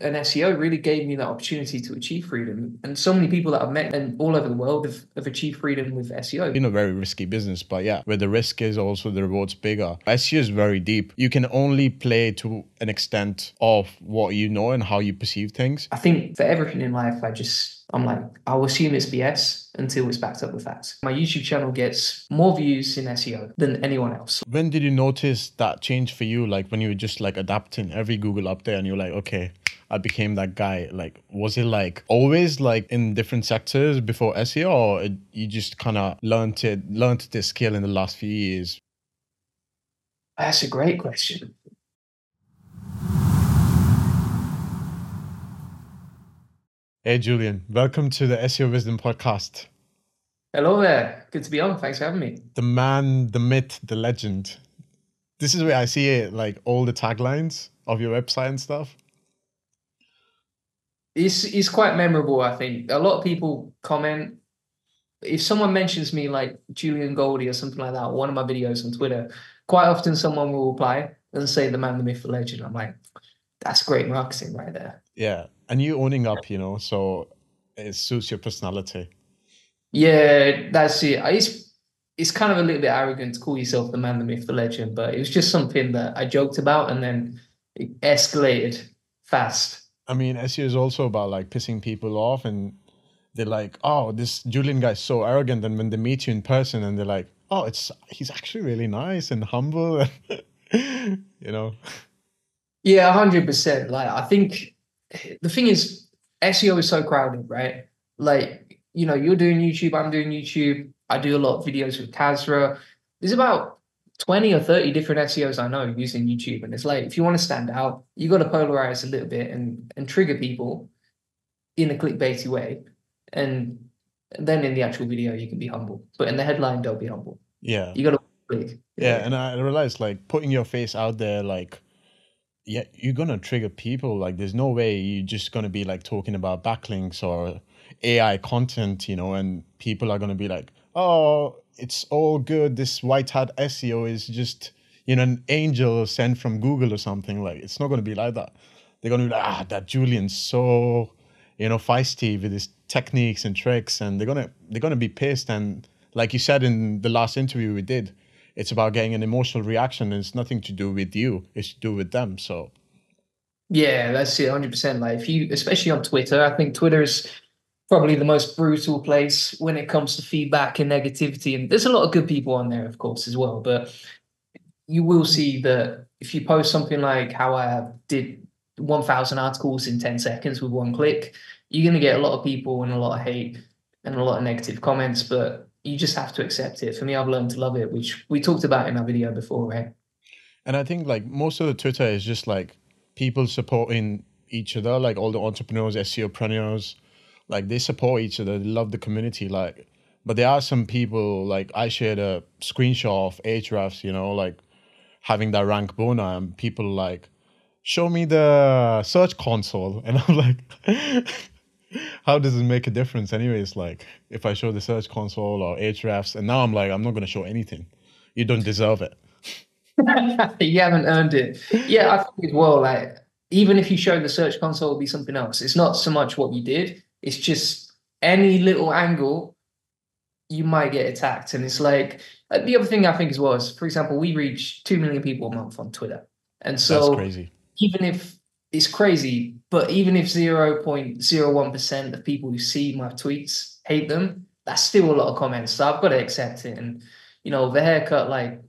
and SEO really gave me that opportunity to achieve freedom. And so many people that I've met and all over the world have, have achieved freedom with SEO. In a very risky business, but yeah, where the risk is also the reward's bigger. SEO is very deep. You can only play to an extent of what you know and how you perceive things. I think for everything in life, I just I'm like, I'll assume it's BS until it's backed up with facts. My YouTube channel gets more views in SEO than anyone else. When did you notice that change for you? Like when you were just like adapting every Google update and you're like, okay, I became that guy. Like, was it like always like in different sectors before SEO, or it, you just kind of learned it, learned this skill in the last few years? That's a great question. Hey, Julian, welcome to the SEO Wisdom Podcast. Hello there. Good to be on. Thanks for having me. The man, the myth, the legend. This is where I see it, like all the taglines of your website and stuff it's it's quite memorable. I think a lot of people comment if someone mentions me like Julian Goldie or something like that, one of my videos on Twitter, quite often someone will reply and say the man, the myth, the legend. I'm like, that's great marketing right there. Yeah, and you owning up, you know, so it suits your personality. Yeah, that's it. It's it's kind of a little bit arrogant to call yourself the man, the myth, the legend, but it was just something that I joked about, and then it escalated fast. I mean, SEO is also about like pissing people off, and they're like, "Oh, this Julian guy's so arrogant," and when they meet you in person, and they're like, "Oh, it's he's actually really nice and humble," you know. Yeah, hundred percent. Like, I think the thing is, SEO is so crowded, right? Like, you know, you're doing YouTube, I'm doing YouTube. I do a lot of videos with Kasra. There's about 20 or 30 different SEOs I know using YouTube. And it's like, if you want to stand out, you got to polarize a little bit and, and trigger people in a clickbaity way. And then in the actual video, you can be humble. But in the headline, don't be humble. Yeah. You got to click. Yeah. yeah. And I realized like putting your face out there, like, yeah, you're going to trigger people. Like, there's no way you're just going to be like talking about backlinks or AI content, you know, and people are going to be like, oh, it's all good. This white hat SEO is just you know an angel sent from Google or something. Like it's not going to be like that. They're going to be like, ah, that Julian's so you know feisty with his techniques and tricks, and they're gonna they're gonna be pissed. And like you said in the last interview we did, it's about getting an emotional reaction, and it's nothing to do with you. It's to do with them. So. Yeah, that's it, hundred percent. Like if you, especially on Twitter, I think Twitter is probably the most brutal place when it comes to feedback and negativity. And there's a lot of good people on there, of course, as well. But you will see that if you post something like how I did 1,000 articles in 10 seconds with one click, you're going to get a lot of people and a lot of hate and a lot of negative comments. But you just have to accept it. For me, I've learned to love it, which we talked about in our video before, right? And I think like most of the Twitter is just like people supporting each other, like all the entrepreneurs, SEOpreneurs, like they support each other, they love the community. Like, but there are some people like I shared a screenshot of Ahrefs, you know, like having that rank bona, and people like show me the search console, and I'm like. how does it make a difference anyways like if i show the search console or Ahrefs and now i'm like i'm not going to show anything. You don't deserve it. You haven't earned it. Yeah i think as well like even if you show the search console it'll be something else. It's not so much what you did it's just any little angle, you might get attacked. And it's like uh, the other thing I think as well is, for example, we reach two million people a month on Twitter, and so even if it's crazy, but even if zero point zero one percent of people who see my tweets hate them, that's still a lot of comments. So I've got to accept it. And you know, the haircut, like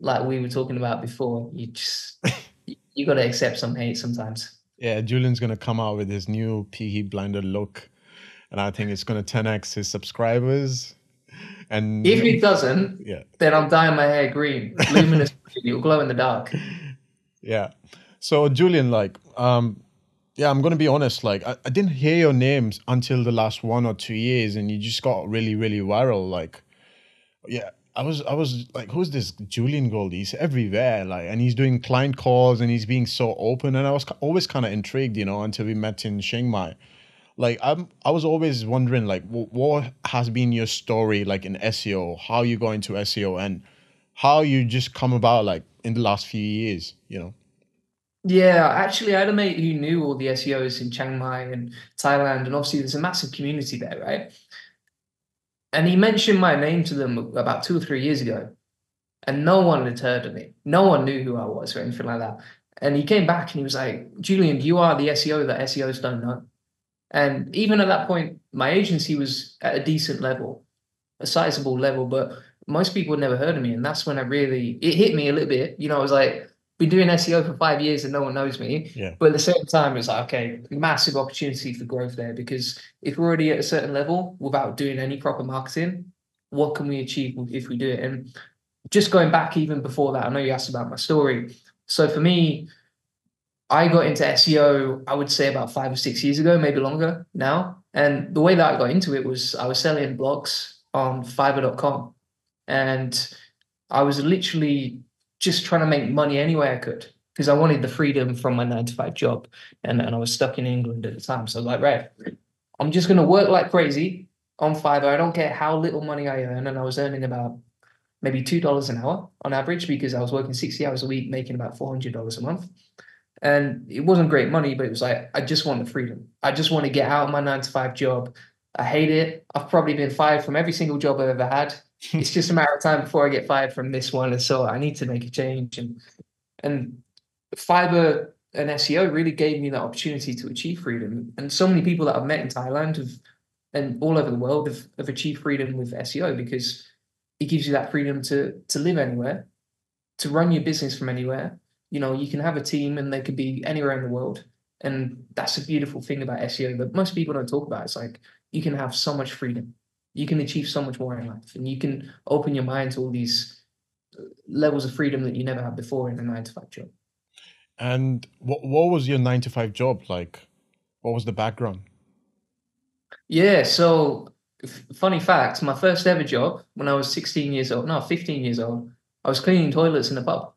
like we were talking about before, you just you got to accept some hate sometimes. Yeah, Julian's gonna come out with his new Peaky Blinder look, and I think it's gonna 10x his subscribers. And if it doesn't, yeah, then I'm dyeing my hair green, luminous It'll glow in the dark. Yeah. So Julian, like, um, yeah, I'm gonna be honest. Like, I, I didn't hear your names until the last one or two years, and you just got really, really viral. Like, yeah, I was I was like, who's this Julian Goldie? He's everywhere, like, and he's doing client calls and he's being so open. And I was always kind of intrigued, you know, until we met in Chiang Mai. Like, I'm I was always wondering, like, what has been your story, like in SEO? How you go into SEO and how you just come about, like, in the last few years, you know? Yeah, actually, I had a mate who knew all the SEOs in Chiang Mai and Thailand, and obviously there's a massive community there, right? And he mentioned my name to them about two or three years ago, and no one had heard of me. No one knew who I was or anything like that. And he came back and he was like, Julian, you are the SEO that SEOs don't know. And even at that point, my agency was at a decent level, a sizable level, but most people had never heard of me. And that's when I really, it hit me a little bit. You know, I was like, been doing SEO for five years and no one knows me. Yeah. But at the same time, it's like, okay, massive opportunity for growth there because if we're already at a certain level without doing any proper marketing, what can we achieve if we do it? And just going back even before that, I know you asked about my story. So for me, I got into SEO, I would say about five or six years ago, maybe longer now. And the way that I got into it was I was selling blogs on fiverr.com. And I was literally just trying to make money any way I could because I wanted the freedom from my nine to five job. And, and I was stuck in England at the time. So I was like, right, I'm just going to work like crazy on Fiverr. I don't care how little money I earn. And I was earning about maybe $2 an hour on average because I was working 60 hours a week, making about $400 a month. And it wasn't great money, but it was like, I just want the freedom. I just want to get out of my nine to five job. I hate it. I've probably been fired from every single job I've ever had. It's just a matter of time before I get fired from this one. And so I need to make a change. And and Fiverr and SEO really gave me that opportunity to achieve freedom. And so many people that I've met in Thailand have and all over the world have, have achieved freedom with SEO because it gives you that freedom to to live anywhere, to run your business from anywhere. You know, you can have a team and they could be anywhere in the world. And that's a beautiful thing about SEO that most people don't talk about. It's like you can have so much freedom you can achieve so much more in life and you can open your mind to all these uh, levels of freedom that you never had before in a nine to five job. And what what was your nine to five job like? What was the background? Yeah, so f- funny fact, my first ever job when I was 16 years old, no, 15 years old, I was cleaning toilets in a pub.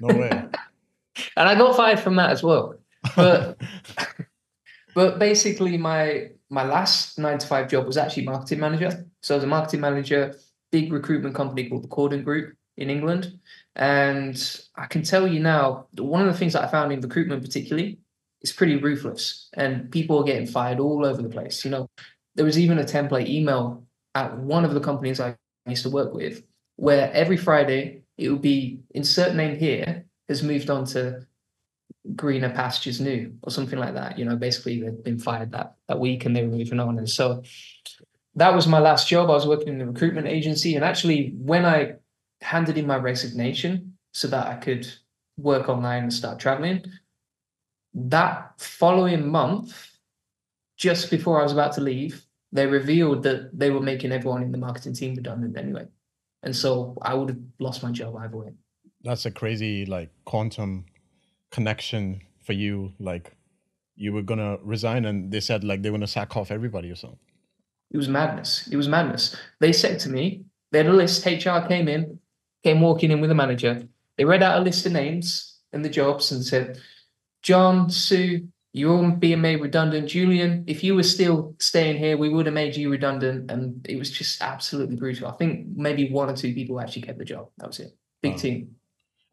No way. and I got fired from that as well. But but basically my my last nine to five job was actually marketing manager. So I was a marketing manager, big recruitment company called the Corden Group in England. And I can tell you now, one of the things that I found in recruitment particularly is pretty ruthless and people are getting fired all over the place. You know, there was even a template email at one of the companies I used to work with where every Friday it would be insert name here has moved on to greener pastures new or something like that. You know, basically they'd been fired that that week and they were moving on. And so that was my last job. I was working in the recruitment agency. And actually when I handed in my resignation so that I could work online and start traveling, that following month, just before I was about to leave, they revealed that they were making everyone in the marketing team redundant anyway. And so I would have lost my job either way. That's a crazy like quantum connection for you? Like you were gonna resign, and they said like they were gonna sack off everybody or something. It was madness. It was madness. They said to me, they had a list. HR came in, came walking in with a manager. They read out a list of names and the jobs and said, John, Sue, you're all being made redundant. Julian, if you were still staying here, we would have made you redundant. And it was just absolutely brutal. I think maybe one or two people actually kept the job. That was it. Big team.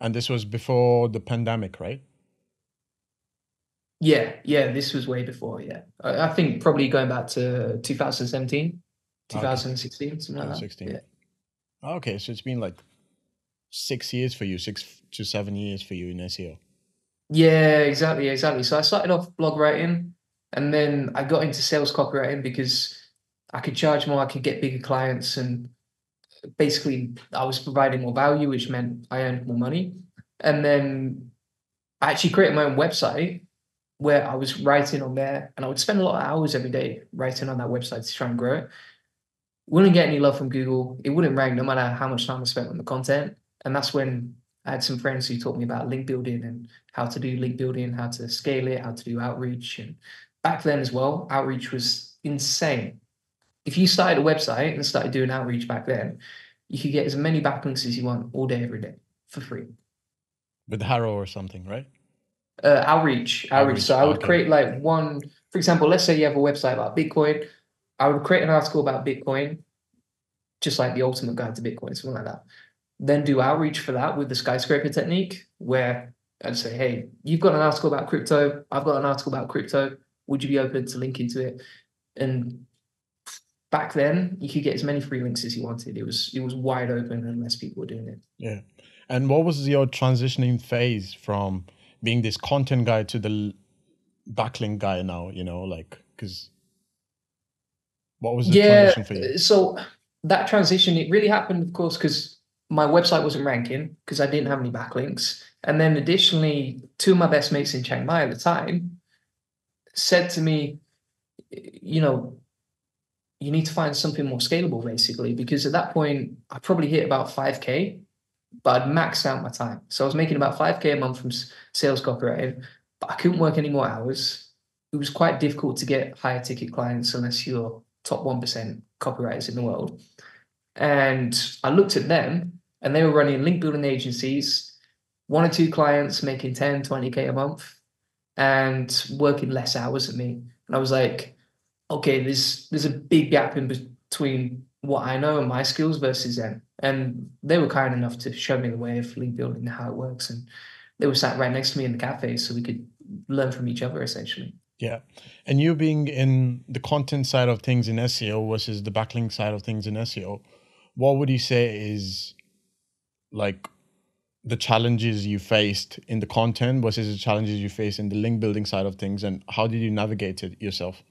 And this was before the pandemic, right? Yeah, yeah, this was way before. Yeah, I, I think probably going back to 2017, 2016, okay. something like 2016. that. Yeah. Okay, so it's been like six years for you, six to seven years for you in SEO. Yeah, exactly, exactly. So I started off blog writing, and then I got into sales copywriting because I could charge more, I could get bigger clients, and basically I was providing more value, which meant I earned more money. And then I actually created my own website where I was writing on there and I would spend a lot of hours every day writing on that website to try and grow it. Wouldn't get any love from Google. It wouldn't rank no matter how much time I spent on the content. And that's when I had some friends who taught me about link building and how to do link building, how to scale it, how to do outreach. And back then as well, outreach was insane. If you started a website and started doing outreach back then, you could get as many backlinks as you want all day, every day for free. With HARO or something, right? Uh, outreach, outreach. Outreach. So I would okay. create like one, for example, let's say you have a website about Bitcoin. I would create an article about Bitcoin, just like the ultimate guide to Bitcoin, something like that. Then do outreach for that with the skyscraper technique, where I'd say, hey, you've got an article about crypto. I've got an article about crypto. Would you be open to link into it? And back then, you could get as many free links as you wanted. It was it was wide open, and less people were doing it. Yeah. And what was your transitioning phase from being this content guy to the backlink guy now? You know, like because what was the yeah, transition for you? So that transition, it really happened, of course, because my website wasn't ranking because I didn't have any backlinks. And then additionally, two of my best mates in Chiang Mai at the time said to me, you know, you need to find something more scalable, basically, because at that point I probably hit about 5K, but I'd maxed out my time. So I was making about 5K a month from sales copywriting, but I couldn't work any more hours. It was quite difficult to get higher ticket clients unless you're top 1% copywriters in the world. And I looked at them and they were running link building agencies, one or two clients making 10, 20K a month and working less hours than me. And I was like, okay, there's there's a big gap in between what I know and my skills versus them. And they were kind enough to show me the way of link building, and how it works. And they were sat right next to me in the cafe so we could learn from each other essentially. Yeah. And you being in the content side of things in SEO versus the backlink side of things in SEO, what would you say is like the challenges you faced in the content versus the challenges you face in the link building side of things and how did you navigate it yourself?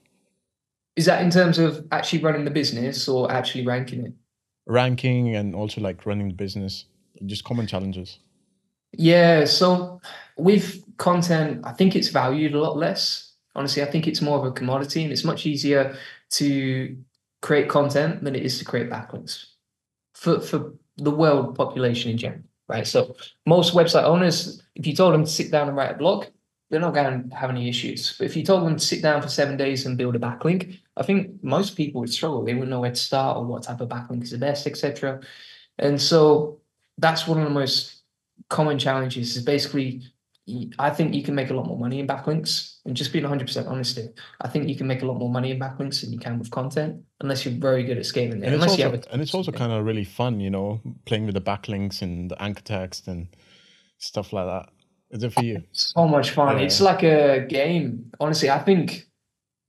Is that in terms of actually running the business or actually ranking it? Ranking and also like running the business, just common challenges. Yeah. So with content, I think it's valued a lot less honestly, I think it's more of a commodity and it's much easier to create content than it is to create backlinks for, for the world population in general, right? So most website owners, if you told them to sit down and write a blog, they're not going to have any issues. But if you told them to sit down for seven days and build a backlink, I think most people would struggle. They wouldn't know where to start or what type of backlink is the best, etc. And so that's one of the most common challenges is basically I think you can make a lot more money in backlinks. And just being 100% honest here, I think you can make a lot more money in backlinks than you can with content, unless you're very good at scaling it. And, unless also, you have a, and it's also kind of really fun, you know, playing with the backlinks and the anchor text and stuff like that. Is it for you? So much fun. Yeah. It's like a game. Honestly, I think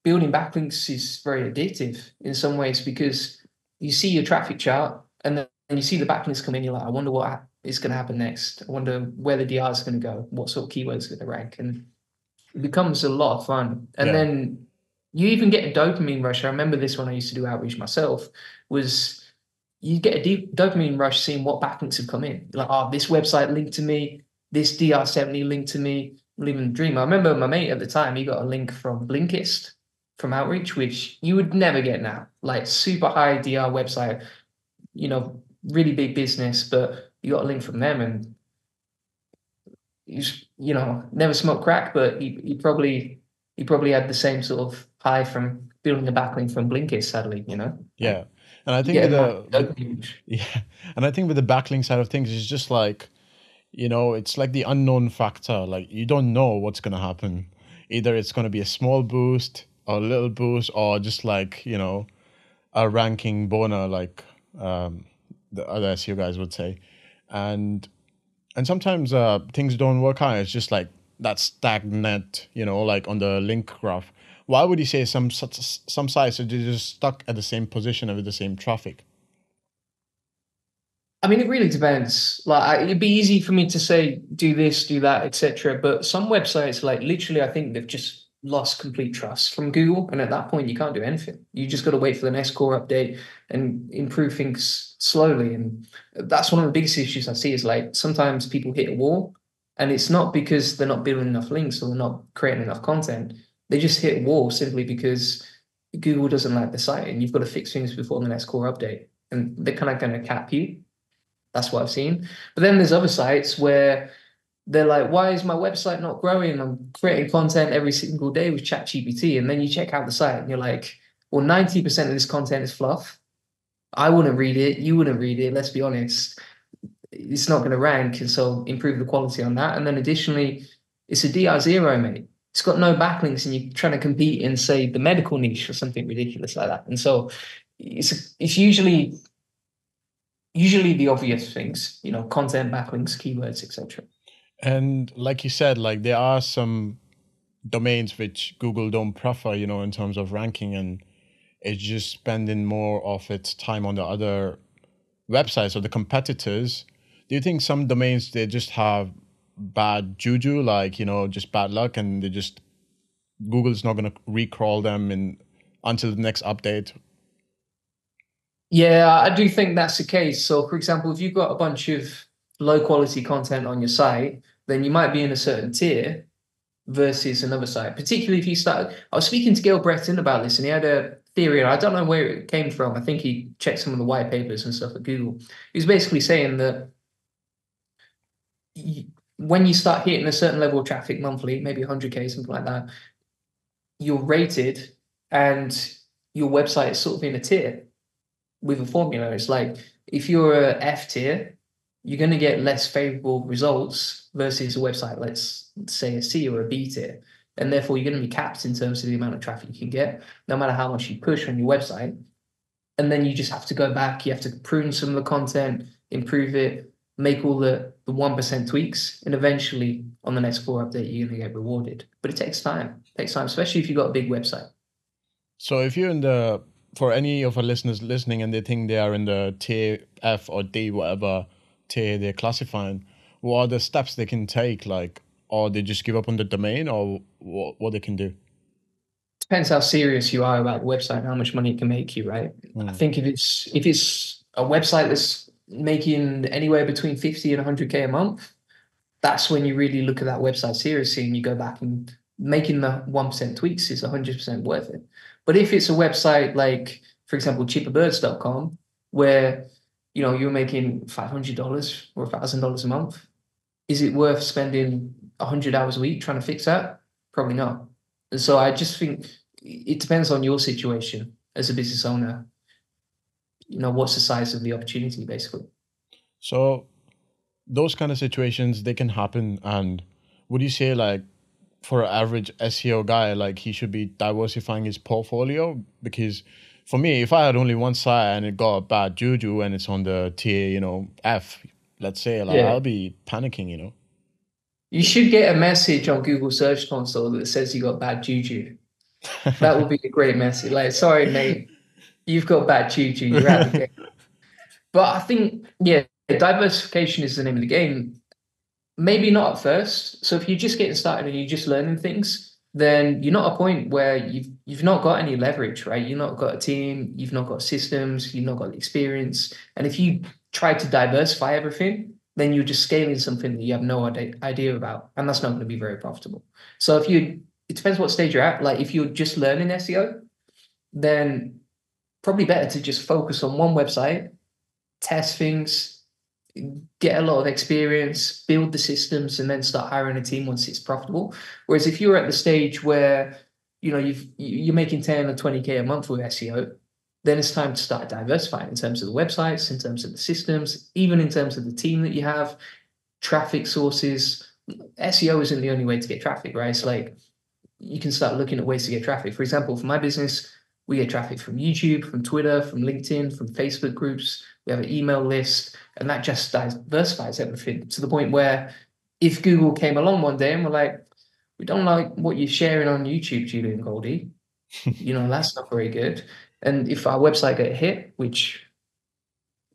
building backlinks is very addictive in some ways because you see your traffic chart and then you see the backlinks come in. You're like, I wonder what is going to happen next. I wonder where the DR is going to go, what sort of keywords are going to rank, and it becomes a lot of fun. And yeah. then you even get a dopamine rush. I remember this when I used to do outreach myself. Was you get a deep dopamine rush seeing what backlinks have come in. Like, oh, this website linked to me, this DR70 linked to me. Living the dream. I remember my mate at the time. He got a link from Blinkist from outreach, which you would never get now. Like super high DR website, you know, really big business, but you got a link from them and he's you know never smoked crack but he, he probably he probably had the same sort of high from building a backlink from blinkist sadly you know yeah and i think yeah, with the yeah and i think with the backlink side of things it's just like you know it's like the unknown factor like you don't know what's going to happen either it's going to be a small boost or a little boost or just like you know a ranking boner like um the other SEO guys would say and and sometimes uh, things don't work out. It's just like that stagnant, you know, like on the link graph. Why would you say some some sites are just stuck at the same position with the same traffic? I mean, it really depends. Like, it'd be easy for me to say do this, do that, etc. But some websites, like literally, I think they've just lost complete trust from Google. And at that point, you can't do anything. You just got to wait for the next core update and improve things slowly. And that's one of the biggest issues I see is like sometimes people hit a wall and it's not because they're not building enough links or they're not creating enough content. They just hit a wall simply because Google doesn't like the site and you've got to fix things before the next core update. And they're kind of going to cap you. That's what I've seen. But then there's other sites where they're like, why is my website not growing? I'm creating content every single day with ChatGPT. And then you check out the site and you're like, well, 90% of this content is fluff. I wouldn't read it. You wouldn't read it. Let's be honest. It's not going to rank. And so improve the quality on that. And then additionally, it's a DR0, mate. It's got no backlinks and you're trying to compete in, say, the medical niche or something ridiculous like that. And so it's, it's usually usually the obvious things, you know, content, backlinks, keywords, etc. And like you said, like there are some domains which Google don't prefer, you know, in terms of ranking, and it's just spending more of its time on the other websites or the competitors. Do you think some domains they just have bad juju, like you know, just bad luck, and they just Google's not going to recrawl them in until the next update? Yeah, I do think that's the case. So, for example, if you've got a bunch of low quality content on your site, then you might be in a certain tier versus another site. Particularly if you start, I was speaking to Gael Breton about this, and he had a theory, and I don't know where it came from. I think he checked some of the white papers and stuff at Google. He was basically saying that when you start hitting a certain level of traffic monthly, maybe 100k, something like that, you're rated and your website is sort of in a tier with a formula. It's like if you're a F tier, you're going to get less favorable results versus a website, let's say a C or a B tier. And therefore, you're going to be capped in terms of the amount of traffic you can get, no matter how much you push on your website. And then you just have to go back, you have to prune some of the content, improve it, make all the, the 1% tweaks. And eventually, on the next floor update, you're going to get rewarded. But it takes time, it takes time, especially if you've got a big website. So if you're in the for any of our listeners listening and they think they are in the tier F or D, whatever tier they're classifying, what are the steps they can take? Like, or they just give up on the domain, or what, what they can do? Depends how serious you are about the website, how much money it can make you, right? Mm. I think if it's if it's a website that's making anywhere between fifty and hundred k a month, that's when you really look at that website seriously and you go back and making the one percent tweaks is hundred percent worth it. But if it's a website like, for example, cheaperbirds.com, where you know you're making five hundred dollars or thousand dollars a month, is it worth spending hundred hours a week trying to fix that? Probably not. And so I just think it depends on your situation as a business owner. You know, what's the size of the opportunity, basically. So those kind of situations they can happen and would you say like for an average SEO guy, like he should be diversifying his portfolio because for me, if I had only one site and it got a bad juju and it's on the tier, you know, F, let's say, like yeah. I'll be panicking, you know. You should get a message on Google Search Console that says you got bad juju. that would be a great message. Like, sorry, mate, you've got bad juju. You're out of the game. But I think, yeah, diversification is the name of the game maybe not at first. So if you're just getting started and you're just learning things, then you're not at a point where you've you've not got any leverage, right? You've not got a team, you've not got systems, you've not got experience. And if you try to diversify everything, then you're just scaling something that you have no idea about, and that's not going to be very profitable. So if you, it depends what stage you're at. Like if you're just learning SEO, then probably better to just focus on one website, test things, get a lot of experience, build the systems, and then start hiring a team once it's profitable. Whereas if you're at the stage where you know you've you're making 10 or 20k a month with SEO, then it's time to start diversifying in terms of the websites, in terms of the systems, even in terms of the team that you have, traffic sources. SEO isn't the only way to get traffic, right? It's like you can start looking at ways to get traffic. For example, for my business, we get traffic from YouTube, from Twitter, from LinkedIn, from Facebook groups. We have an email list, and that just diversifies everything to the point where if Google came along one day and were like, we don't like what you're sharing on YouTube, Julian Goldie, you know, that's not very good. And if our website get hit, which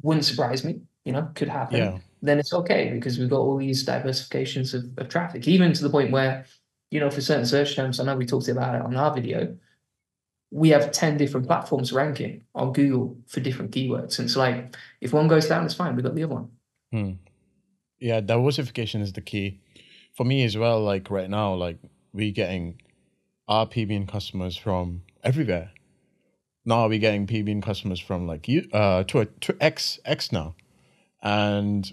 wouldn't surprise me, you know, could happen, yeah. then it's okay because we've got all these diversifications of, of traffic, even to the point where, you know, for certain search terms, I know we talked about it on our video, we have 10 different platforms ranking on Google for different keywords. And it's like, if one goes down, it's fine. We got the other one. Hmm. Yeah, diversification is the key. For me as well, like right now, like we're getting our PBN customers from everywhere. Now we're getting PBN customers from like you uh to to X X now. And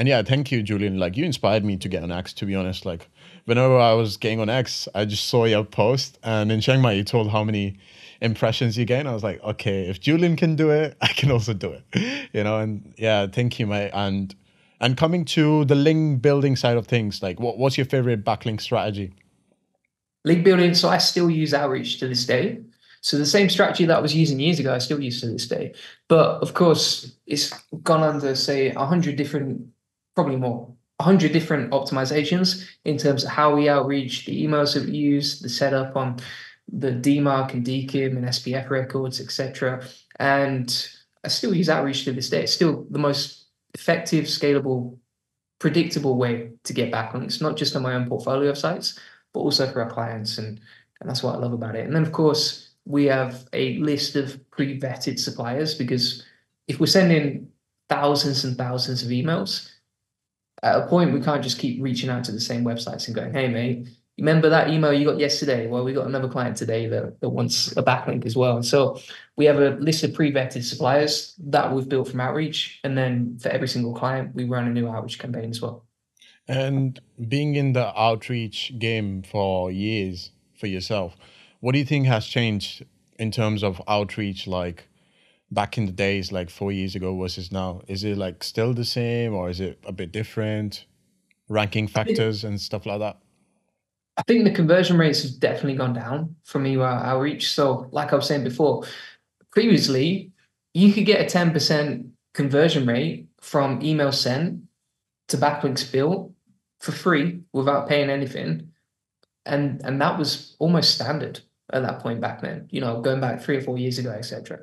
and yeah, thank you, Julian. Like you inspired me to get on X, to be honest. Like whenever I was getting on X, I just saw your post, and in Chiang Mai, you told how many impressions you gain. I was like, okay, if Julian can do it, I can also do it. You know, and yeah, thank you, mate. And and coming to the link building side of things, like what, what's your favorite backlink strategy? Link building. So I still use outreach to this day. So the same strategy that I was using years ago, I still use to this day. But of course, it's gone under say hundred different, probably more, hundred different optimizations in terms of how we outreach, the emails that we use, the setup on the DMARC and DKIM and SPF records, etc. And I still use outreach to this day. It's still the most effective, scalable, predictable way to get backlinks, not just on my own portfolio of sites, but also for our clients. And, and that's what I love about it. And then, of course, we have a list of pre vetted suppliers because if we're sending thousands and thousands of emails, at a point we can't just keep reaching out to the same websites and going, hey, mate, remember that email you got yesterday? Well, we got another client today that, that wants a backlink as well. And so we have a list of pre-vetted suppliers that we've built from outreach. And then for every single client, we run a new outreach campaign as well. And being in the outreach game for years for yourself, what do you think has changed in terms of outreach like back in the days like four years ago versus now? Is it like still the same or is it a bit different? Ranking factors and stuff like that? I think the conversion rates have definitely gone down from email outreach. So, like I was saying before, previously you could get a 10% conversion rate from email sent to backlinks built for free without paying anything. And and that was almost standard at that point back then, you know, going back three or four years ago, etc.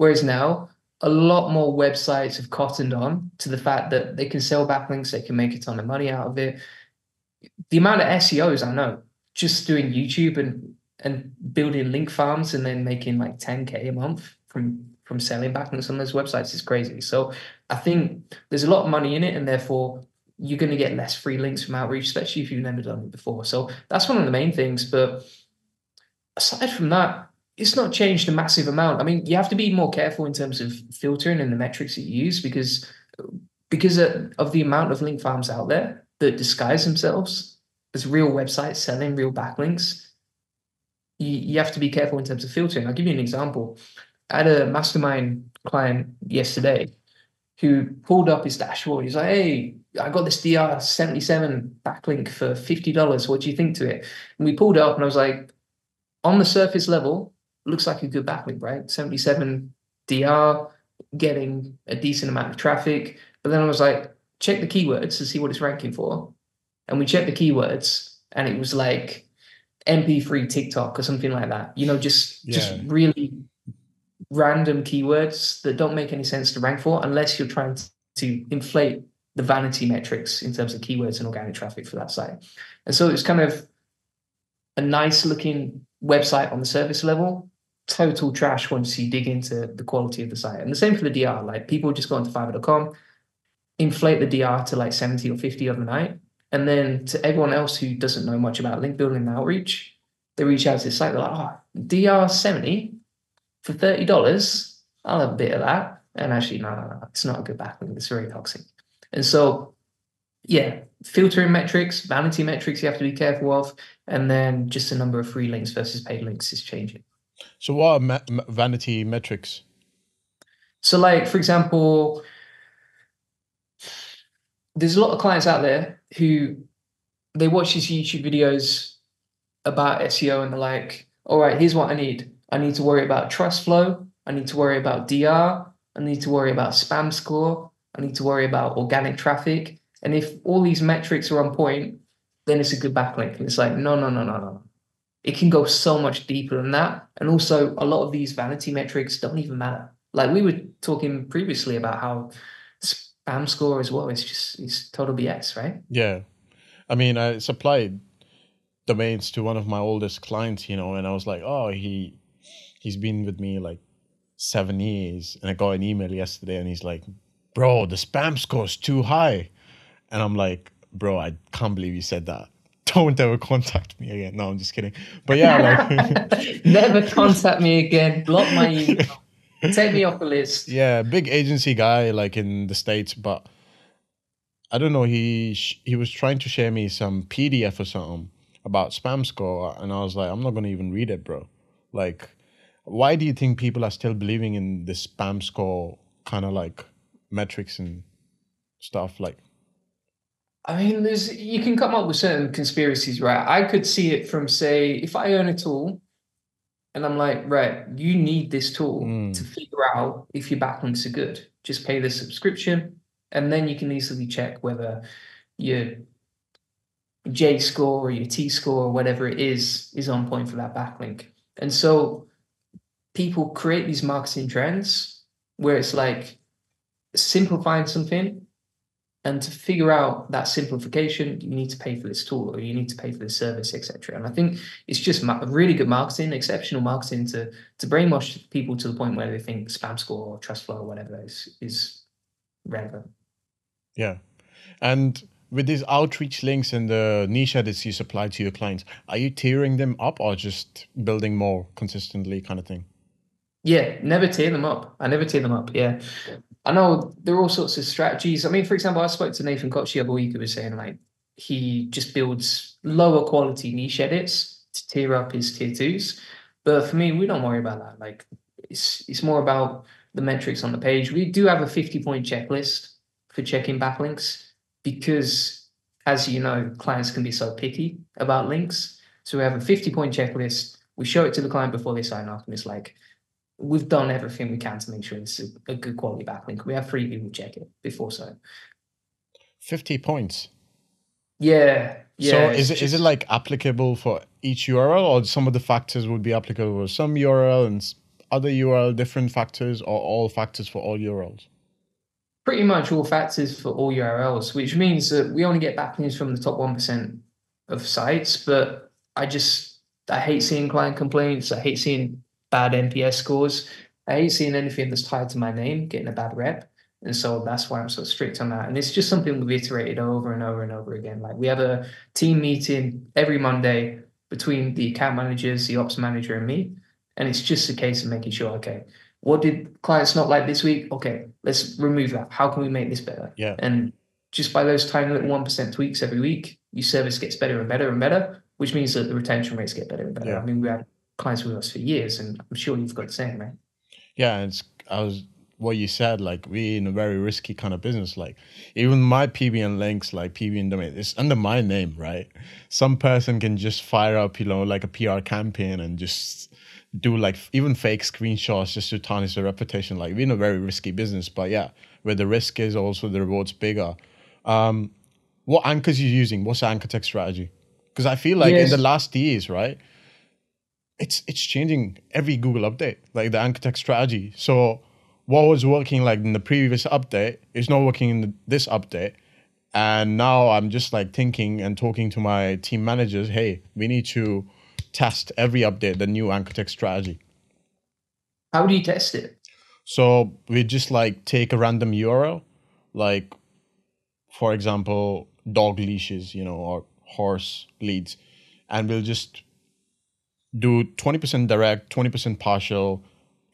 Whereas now, a lot more websites have cottoned on to the fact that they can sell backlinks, they can make a ton of money out of it the amount of SEOs I know just doing YouTube and and building link farms and then making like 10k a month from from selling backlinks on those websites is crazy. So I think there's a lot of money in it, and therefore you're going to get less free links from outreach, especially if you've never done it before. So that's one of the main things. But aside from that, it's not changed a massive amount. I mean, you have to be more careful in terms of filtering and the metrics that you use because because of the amount of link farms out there that disguise themselves as real websites selling real backlinks, you, you have to be careful in terms of filtering. I'll give you an example. I had a mastermind client yesterday who pulled up his dashboard. He's like, hey, I got this DR77 backlink for $50. What do you think to it? And we pulled up and I was like, on the surface level, looks like a good backlink, right? 77 DR, getting a decent amount of traffic. But then I was like, check the keywords to see what it's ranking for. And we checked the keywords and it was like MP3 TikTok or something like that. You know, just yeah. just really random keywords that don't make any sense to rank for unless you're trying to inflate the vanity metrics in terms of keywords and organic traffic for that site. And so it's kind of a nice looking website on the surface level, total trash once you dig into the quality of the site. And the same for the DR. Like people just go onto fiverr.com, inflate the DR to like 70 or 50 overnight. And then to everyone else who doesn't know much about link building and outreach, they reach out to the site, they're like, oh, DR 70 for $30, I'll have a bit of that. And actually, no, no, no, it's not a good backlink. It's very toxic. And so, yeah, filtering metrics, vanity metrics you have to be careful of. And then just the number of free links versus paid links is changing. So, what are ma- vanity metrics? So, like, for example, there's a lot of clients out there who they watch these YouTube videos about SEO and they're like, all right, here's what I need. I need to worry about trust flow. I need to worry about DR. I need to worry about spam score. I need to worry about organic traffic. And if all these metrics are on point, then it's a good backlink. And it's like, no, no, no, no, no. It can go so much deeper than that. And also, a lot of these vanity metrics don't even matter. Like we were talking previously about how spam score as well. It's just it's total BS, right? Yeah, I mean, I supplied domains to one of my oldest clients, you know, and I was like, oh, he he's been with me like seven years, and I got an email yesterday, and he's like, bro, the spam score's too high, and I'm like, bro, I can't believe you said that. Don't ever contact me again. No, I'm just kidding. But yeah, like never contact me again. Block my email. Take me off the list. Yeah, big agency guy like in the states, but I don't know. He he was trying to share me some PDF or something about spam score, and I was like, I'm not gonna even read it, bro. Like, why do you think people are still believing in this spam score kind of like metrics and stuff? Like, I mean, there's you can come up with certain conspiracies, right? I could see it from say, if I own a tool and I'm like, right, you need this tool mm. to figure out if your backlinks are good. Just pay the subscription, and then you can easily check whether your J score or your T score or whatever it is is on point for that backlink. And so people create these marketing trends where it's like simplifying something and to figure out that simplification you need to pay for this tool or you need to pay for this service etc and i think it's just ma- really good marketing exceptional marketing to to brainwash people to the point where they think spam score or trust flow or whatever is is relevant. Yeah. And with these outreach links and the niche edits you supply to your clients are you tiering them up or just building more consistently kind of thing yeah never tier them up i never tier them up yeah I know there are all sorts of strategies. I mean, for example, I spoke to Nathan Gotch the other week who was saying like he just builds lower quality niche edits to tier up his tier twos. But for me, we don't worry about that. Like it's it's more about the metrics on the page. We do have a 50 point checklist for checking backlinks because as you know, clients can be so picky about links. So we have a 50 point checklist. We show it to the client before they sign up, and it's like, we've done everything we can to make sure it's a, good quality backlink. We have three people check it before so. 50 points. Yeah. Yeah. So is it just, is it like applicable for each URL or some of the factors would be applicable for some URL and other URL different factors or all factors for all URLs? Pretty much all factors for all URLs, which means that we only get backlinks from the top 1% of sites, but I just I hate seeing client complaints. I hate seeing bad NPS scores. I hate seeing anything that's tied to my name getting a bad rep. And so that's why I'm so strict on that. And it's just something we've iterated over and over and over again. Like we have a team meeting every Monday between the account managers, the ops manager, and me. And it's just a case of making sure, okay, what did clients not like this week? Okay, let's remove that. How can we make this better? Yeah. And just by those tiny little one percent tweaks every week, your service gets better and better and better, which means that the retention rates get better and better. Yeah. I mean, we have clients with us for years, and I'm sure you've got the same, right? Yeah, it's I was what you said. Like we in a very risky kind of business. Like even my PBN links, like PBN domain, it's under my name, right? Some person can just fire up, you know, like a PR campaign and just do like even fake screenshots just to tarnish the reputation. Like we're in a very risky business, but yeah, where the risk is also the reward's bigger. Um, what anchors you using? What's the anchor text strategy? Because I feel like yes. in the last years, right? It's it's changing every Google update, like the anchor text strategy. So what was working like in the previous update is not working in the, this update. And now I'm just like thinking and talking to my team managers, hey, we need to test every update the new anchor text strategy. How do you test it? So we just like take a random URL, like for example, dog leashes, you know, or horse leads, and we'll just do 20% direct, 20% partial,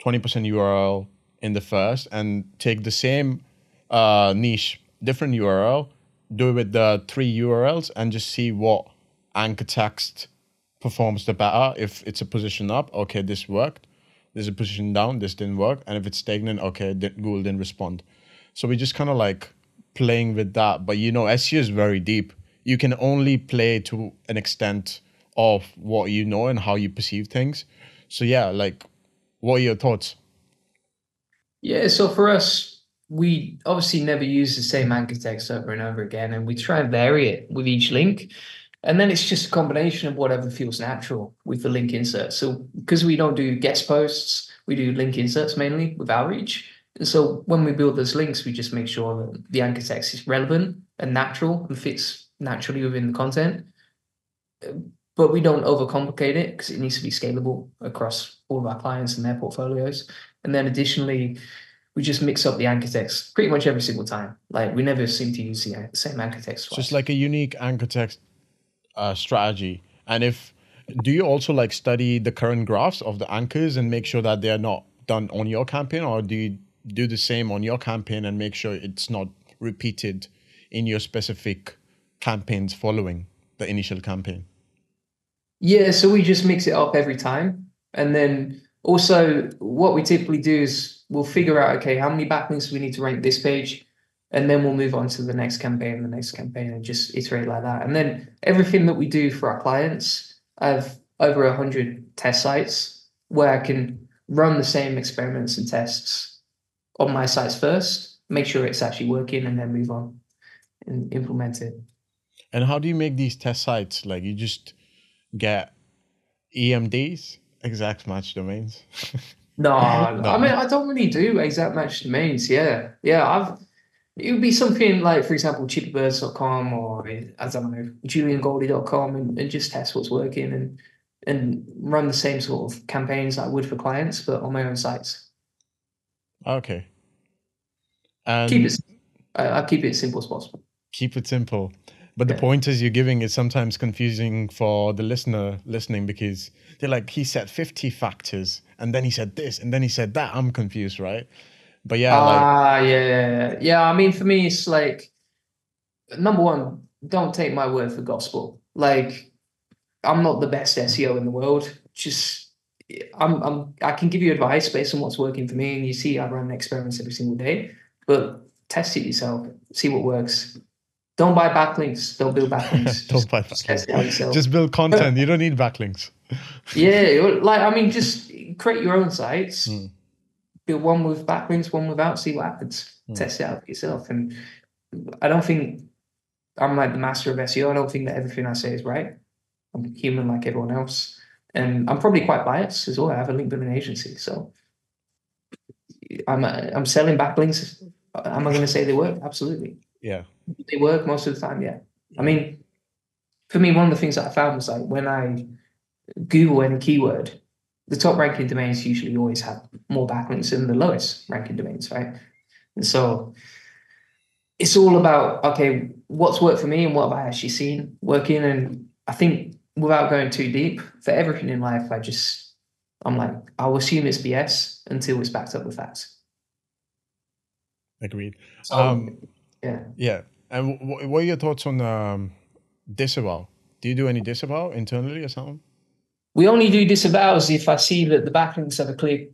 20% URL in the first, and take the same uh, niche, different URL, do it with the three URLs, and just see what anchor text performs the better. If it's a position up, okay, this worked. There's a position down, this didn't work. And if it's stagnant, okay, Google didn't respond. So we just kind of like playing with that. But you know, SEO is very deep. You can only play to an extent of what you know and how you perceive things. So yeah, like what are your thoughts? Yeah, so for us, we obviously never use the same anchor text over and over again, and we try and vary it with each link. And then it's just a combination of whatever feels natural with the link insert. So because we don't do guest posts, we do link inserts mainly with outreach. And so when we build those links, we just make sure that the anchor text is relevant and natural and fits naturally within the content but we don't overcomplicate it because it needs to be scalable across all of our clients and their portfolios. And then additionally, we just mix up the anchor text pretty much every single time. Like we never seem to use the same anchor text. Twice. Just like a unique anchor text uh, strategy. And if do you also like study the current graphs of the anchors and make sure that they are not done on your campaign, or do you do the same on your campaign and make sure it's not repeated in your specific campaigns following the initial campaign? Yeah, so we just mix it up every time. And then also what we typically do is we'll figure out, okay, how many backlinks we need to rank this page? And then we'll move on to the next campaign, the next campaign, and just iterate like that. And then everything that we do for our clients, I have over a hundred test sites where I can run the same experiments and tests on my sites first, make sure it's actually working, and then move on and implement it. And how do you make these test sites? Like you just get EMDs, exact match domains. no, no, I mean I don't really do exact match domains. Yeah, yeah, I've. It would be something like, for example, cheapybirds.com or I don't know, juliangoldie.com and, and just test what's working and and run the same sort of campaigns I would for clients, but on my own sites. Okay. And keep it. I, I keep it as simple as possible. Keep it simple. But yeah. the pointers you're giving is sometimes confusing for the listener listening because they're like, he said 50 factors and then he said this and then he said that. I'm confused, right? But yeah. Ah, uh, yeah, yeah, yeah. Yeah, I mean, for me, it's like, number one, don't take my word for gospel. Like, I'm not the best SEO in the world. Just, I'm, I'm, I can give you advice based on what's working for me. And you see, I run experiments every single day, but test it yourself, see what works don't buy backlinks. Don't build backlinks. don't buy backlinks. Just build content. you don't need backlinks. yeah, like I mean, just create your own sites. Mm. Build one with backlinks, one without. See what happens. Mm. Test it out for yourself. And I don't think I'm like the master of SEO. I don't think that everything I say is right. I'm human like everyone else, and I'm probably quite biased as well. I have a link building agency, so I'm I'm selling backlinks. Am I going to say they work? Absolutely. Yeah they work most of the time. Yeah. I mean, for me, one of the things that I found was like when I Google any keyword, the top ranking domains usually always have more backlinks than the lowest ranking domains, right? And so it's all about okay, what's worked for me and what have I actually seen working. And I think without going too deep, for everything in life, I just I'm like, I'll assume it's BS until it's backed up with facts. Agreed. So, um, yeah. Yeah. And w- what are your thoughts on um, disavow? Do you do any disavow internally or something? We only do disavows if I see that the backlinks have a clear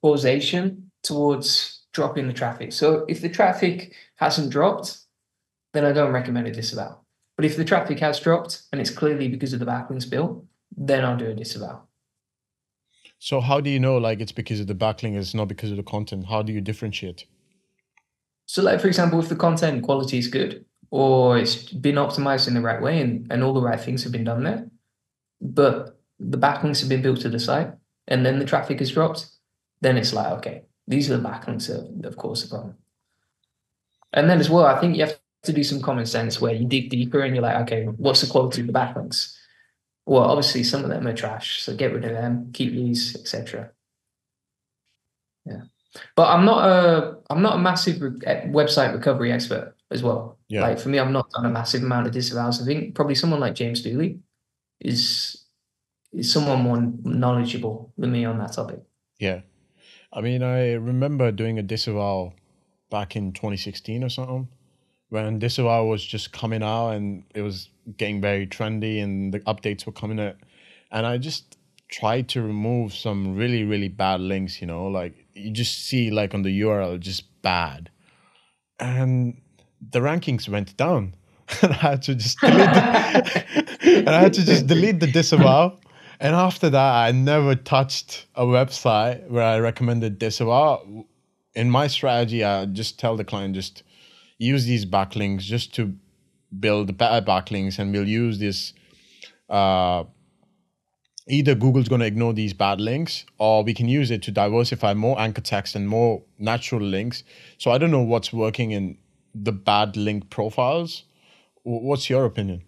causation towards dropping the traffic. So if the traffic hasn't dropped, then I don't recommend a disavow. But if the traffic has dropped and it's clearly because of the backlinks built, then I'll do a disavow. So how do you know like it's because of the backlink, it's not because of the content? How do you differentiate? So, like for example, if the content quality is good or it's been optimized in the right way and, and all the right things have been done there, but the backlinks have been built to the site and then the traffic is dropped, then it's like, okay, these are the backlinks of, of course, the problem. And then as well, I think you have to do some common sense where you dig deeper and you're like, okay, what's the quality of the backlinks? Well, obviously some of them are trash, so get rid of them, keep these, etc. Yeah. But I'm not a I'm not a massive re- eh, website recovery expert as well. Yeah. Like for me, I'm not done a massive amount of disavows. I think probably someone like James Dooley is is someone more knowledgeable than me on that topic. Yeah, I mean, I remember doing a disavow back in 2016 or something when disavow was just coming out and it was getting very trendy and the updates were coming out, and I just tried to remove some really really bad links. You know, like you just see like on the URL just bad, and the rankings went down. and I had to just delete the, and I had to just delete the disavow. And after that, I never touched a website where I recommended disavow. In my strategy, I just tell the client just use these backlinks just to build better backlinks, and we'll use this uh, either Google's going to ignore these bad links or we can use it to diversify more anchor text and more natural links. So I don't know what's working in the bad link profiles. What's your opinion?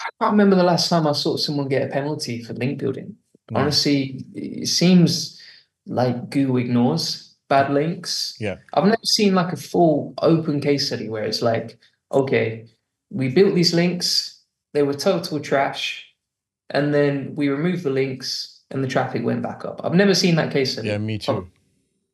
I can't remember the last time I saw someone get a penalty for link building. No. Honestly, it seems like Google ignores bad links. Yeah. I've never seen like a full open case study where it's like, okay, we built these links, they were total trash and then we removed the links and the traffic went back up. I've never seen that case. Yeah, me too.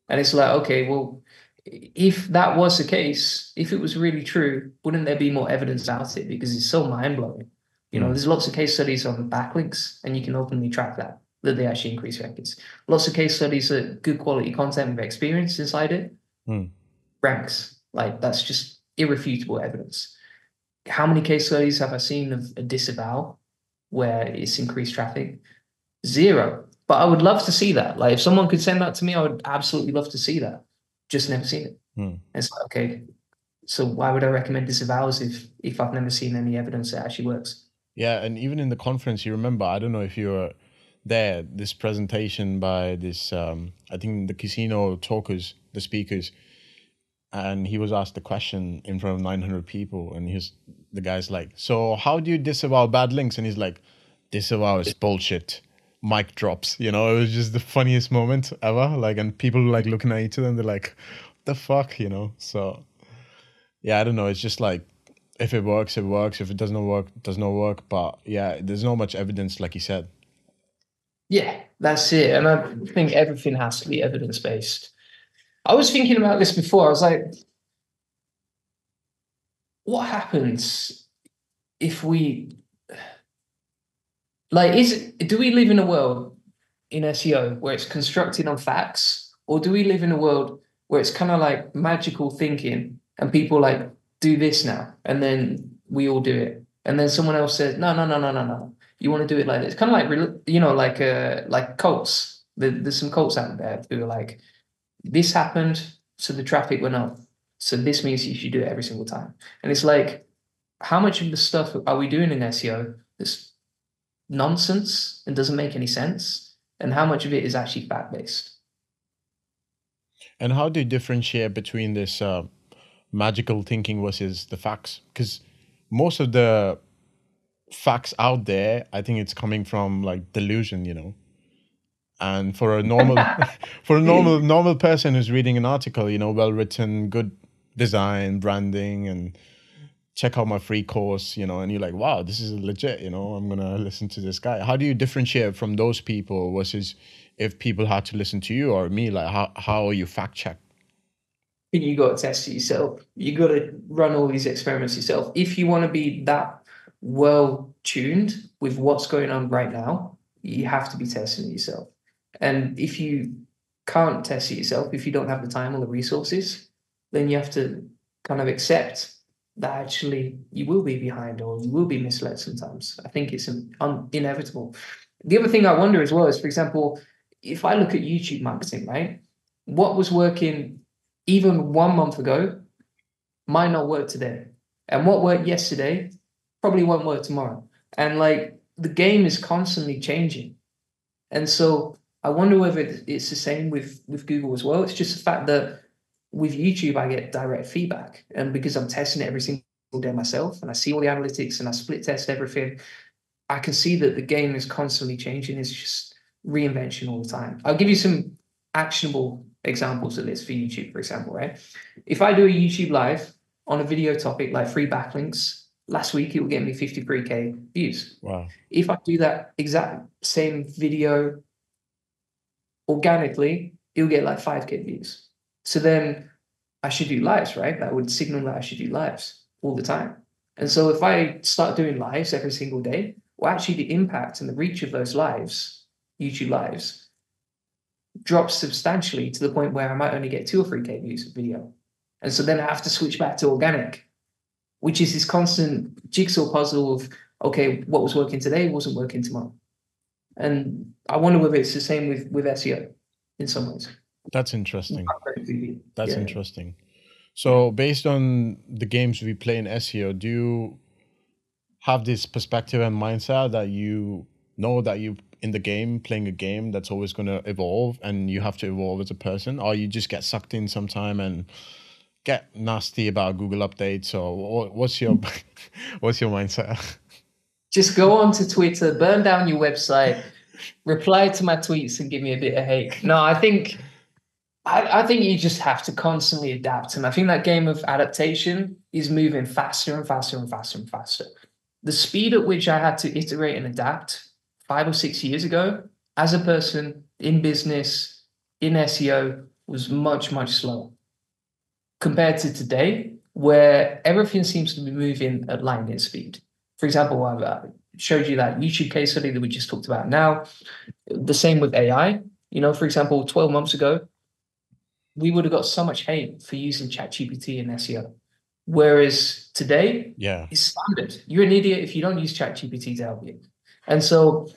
And it's like, okay, well, if that was the case, if it was really true, wouldn't there be more evidence about it? Because it's so mind blowing. You know, mm. there's lots of case studies on backlinks, and you can openly track that that they actually increase rankings. Lots of case studies that good quality content with experience inside it mm. ranks. Like that's just irrefutable evidence. How many case studies have I seen of a disavow where it's increased traffic? Zero. But I would love to see that. Like if someone could send that to me, I would absolutely love to see that. Just never seen it. Hmm. It's like, okay, So why would I recommend disavows if if I've never seen any evidence that actually works? Yeah, and even in the conference, you remember, I don't know if you were there, this presentation by this, um, I think the casino talkers, the speakers, and he was asked the question in front of 900 people, and he's the guy's like, "So how do you disavow bad links?" And he's like, "Disavow is bullshit." Mic drops. You know, it was just the funniest moment ever. Like, and people like looking at each other, and they're like, "The fuck," you know. So, yeah, I don't know. It's just like if it works, it works. If it does not work, it does not work. But yeah, there's not much evidence, like you said. Yeah, that's it. And I think everything has to be evidence based. I was thinking about this before. I was like, what happens if we like is do we live in a world in SEO where it's constructed on facts, or do we live in a world where it's kind of like magical thinking and people like do this now, and then we all do it, and then someone else says, no, no, no, no, no, no, you want to do it like this. Kind of like you know, like uh, like cults. there's some cults out there who are like, this happened, so the traffic went up. So this means you should do it every single time. And it's like, how much of the stuff are we doing in SEO that's nonsense and doesn't make any sense? And how much of it is actually fact based? And how do you differentiate between this uh, magical thinking versus the facts because most of the facts out there i think it's coming from like delusion you know and for a normal for a normal normal person who's reading an article you know well written good design branding and check out my free course you know and you're like wow this is legit you know i'm gonna listen to this guy how do you differentiate from those people versus if people had to listen to you or me like how, how are you fact check you got to test it yourself. You got to run all these experiments yourself. If you want to be that well tuned with what's going on right now, you have to be testing it yourself. And if you can't test it yourself, if you don't have the time or the resources, then you have to kind of accept that actually you will be behind or you will be misled sometimes. I think it's un, inevitable. The other thing I wonder as well is, for example, if I look at YouTube marketing, right? What was working even one month ago might not work today. And what worked yesterday probably won't work tomorrow. And like the game is constantly changing. And so I wonder whether it's the same with, with Google as well. It's just the fact that with YouTube, I get direct feedback. And because I'm testing it every single day myself and I see all the analytics and I split test everything, I can see that the game is constantly changing. It's just reinvention all the time. I'll give you some actionable examples of this for YouTube, for example, right? If I do a YouTube live on a video topic like free backlinks, last week it will get me 53k views. Wow. If I do that exact same video organically, it'll get like 5k views. So then I should do lives, right? That would signal that I should do lives all the time. And so if I start doing lives every single day, well, actually the impact and the reach of those lives, YouTube lives, drops substantially to the point where I might only get two or three K views of video. And so then I have to switch back to organic, which is this constant jigsaw puzzle of, okay, what was working today wasn't working tomorrow. And I wonder whether it's the same with, with SEO in some ways. That's interesting. That's yeah. interesting. So based on the games we play in SEO, do you have this perspective and mindset that you know that you in the game playing a game that's always going to evolve and you have to evolve as a person or you just get sucked in sometime and get nasty about google updates or what's your what's your mindset just go on to twitter burn down your website reply to my tweets and give me a bit of hate no i think I, I think you just have to constantly adapt and i think that game of adaptation is moving faster and faster and faster and faster the speed at which i had to iterate and adapt five or six years ago, as a person in business, in SEO, was much, much slower compared to today, where everything seems to be moving at lightning speed. For example, I've uh, showed you that YouTube case study that we just talked about now. The same with AI. You know, for example, 12 months ago, we would have got so much hate for using ChatGPT in SEO. Whereas today, yeah, it's standard. You're an idiot if you don't use ChatGPT to help you. And so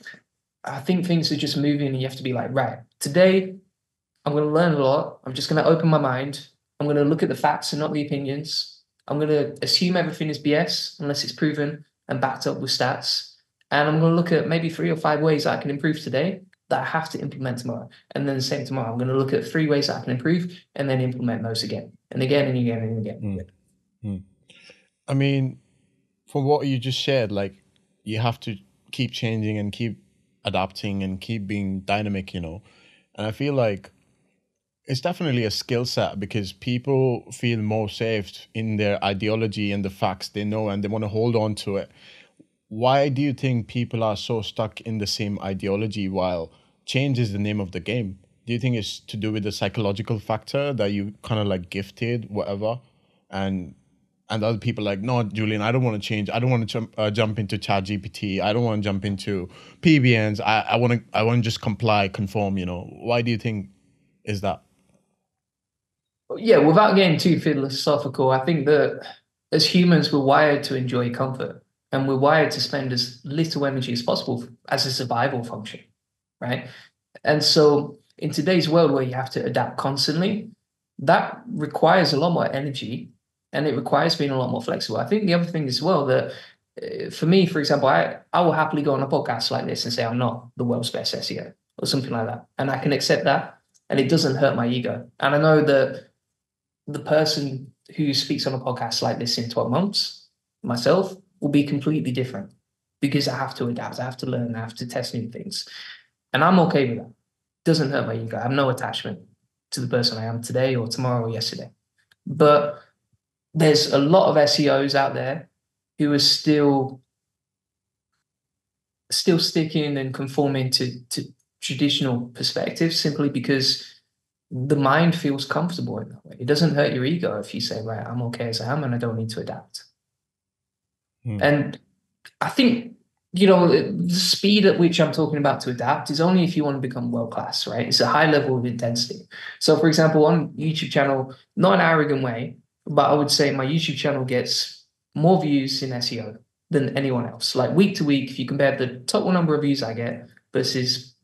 I think things are just moving and you have to be like, right, today I'm going to learn a lot. I'm just going to open my mind. I'm going to look at the facts and not the opinions. I'm going to assume everything is BS unless it's proven and backed up with stats. And I'm going to look at maybe three or five ways I can improve today that I have to implement tomorrow. And then the same tomorrow, I'm going to look at three ways that I can improve and then implement those again and again and again and again. Mm. Mm. I mean, from what you just shared, like you have to keep changing and keep adapting and keep being dynamic, you know. And I feel like it's definitely a skill set because people feel more safe in their ideology and the facts they know and they want to hold on to it. Why do you think people are so stuck in the same ideology while change is the name of the game? Do you think it's to do with the psychological factor that you kind of like gifted, whatever, and and other people like, no, Julian, I don't want to change. I don't want to jump, uh, jump into Chat GPT. I don't want to jump into PBNs. I, I want to I want to just comply, conform. You know, why do you think is that? Yeah, without getting too philosophical, I think that as humans, we're wired to enjoy comfort, and we're wired to spend as little energy as possible as a survival function, right? And so, in today's world where you have to adapt constantly, that requires a lot more energy and it requires being a lot more flexible. I think the other thing as well that uh, for me, for example, I, I will happily go on a podcast like this and say I'm not the world's best SEO or something like that. And I can accept that and it doesn't hurt my ego. And I know that the person who speaks on a podcast like this in 12 months, myself, will be completely different because I have to adapt, I have to learn, I have to test new things. And I'm okay with that. It doesn't hurt my ego. I have no attachment to the person I am today or tomorrow or yesterday. But there's a lot of SEOs out there who are still still sticking and conforming to, to traditional perspectives simply because the mind feels comfortable in that way. It doesn't hurt your ego if you say, right, I'm okay as I am and I don't need to adapt. Hmm. And I think, you know, the speed at which I'm talking about to adapt is only if you want to become world class, right? It's a high level of intensity. So, for example, on YouTube channel, not an arrogant way, but I would say my YouTube channel gets more views in SEO than anyone else. Like week to week, if you compare the total number of views I get versus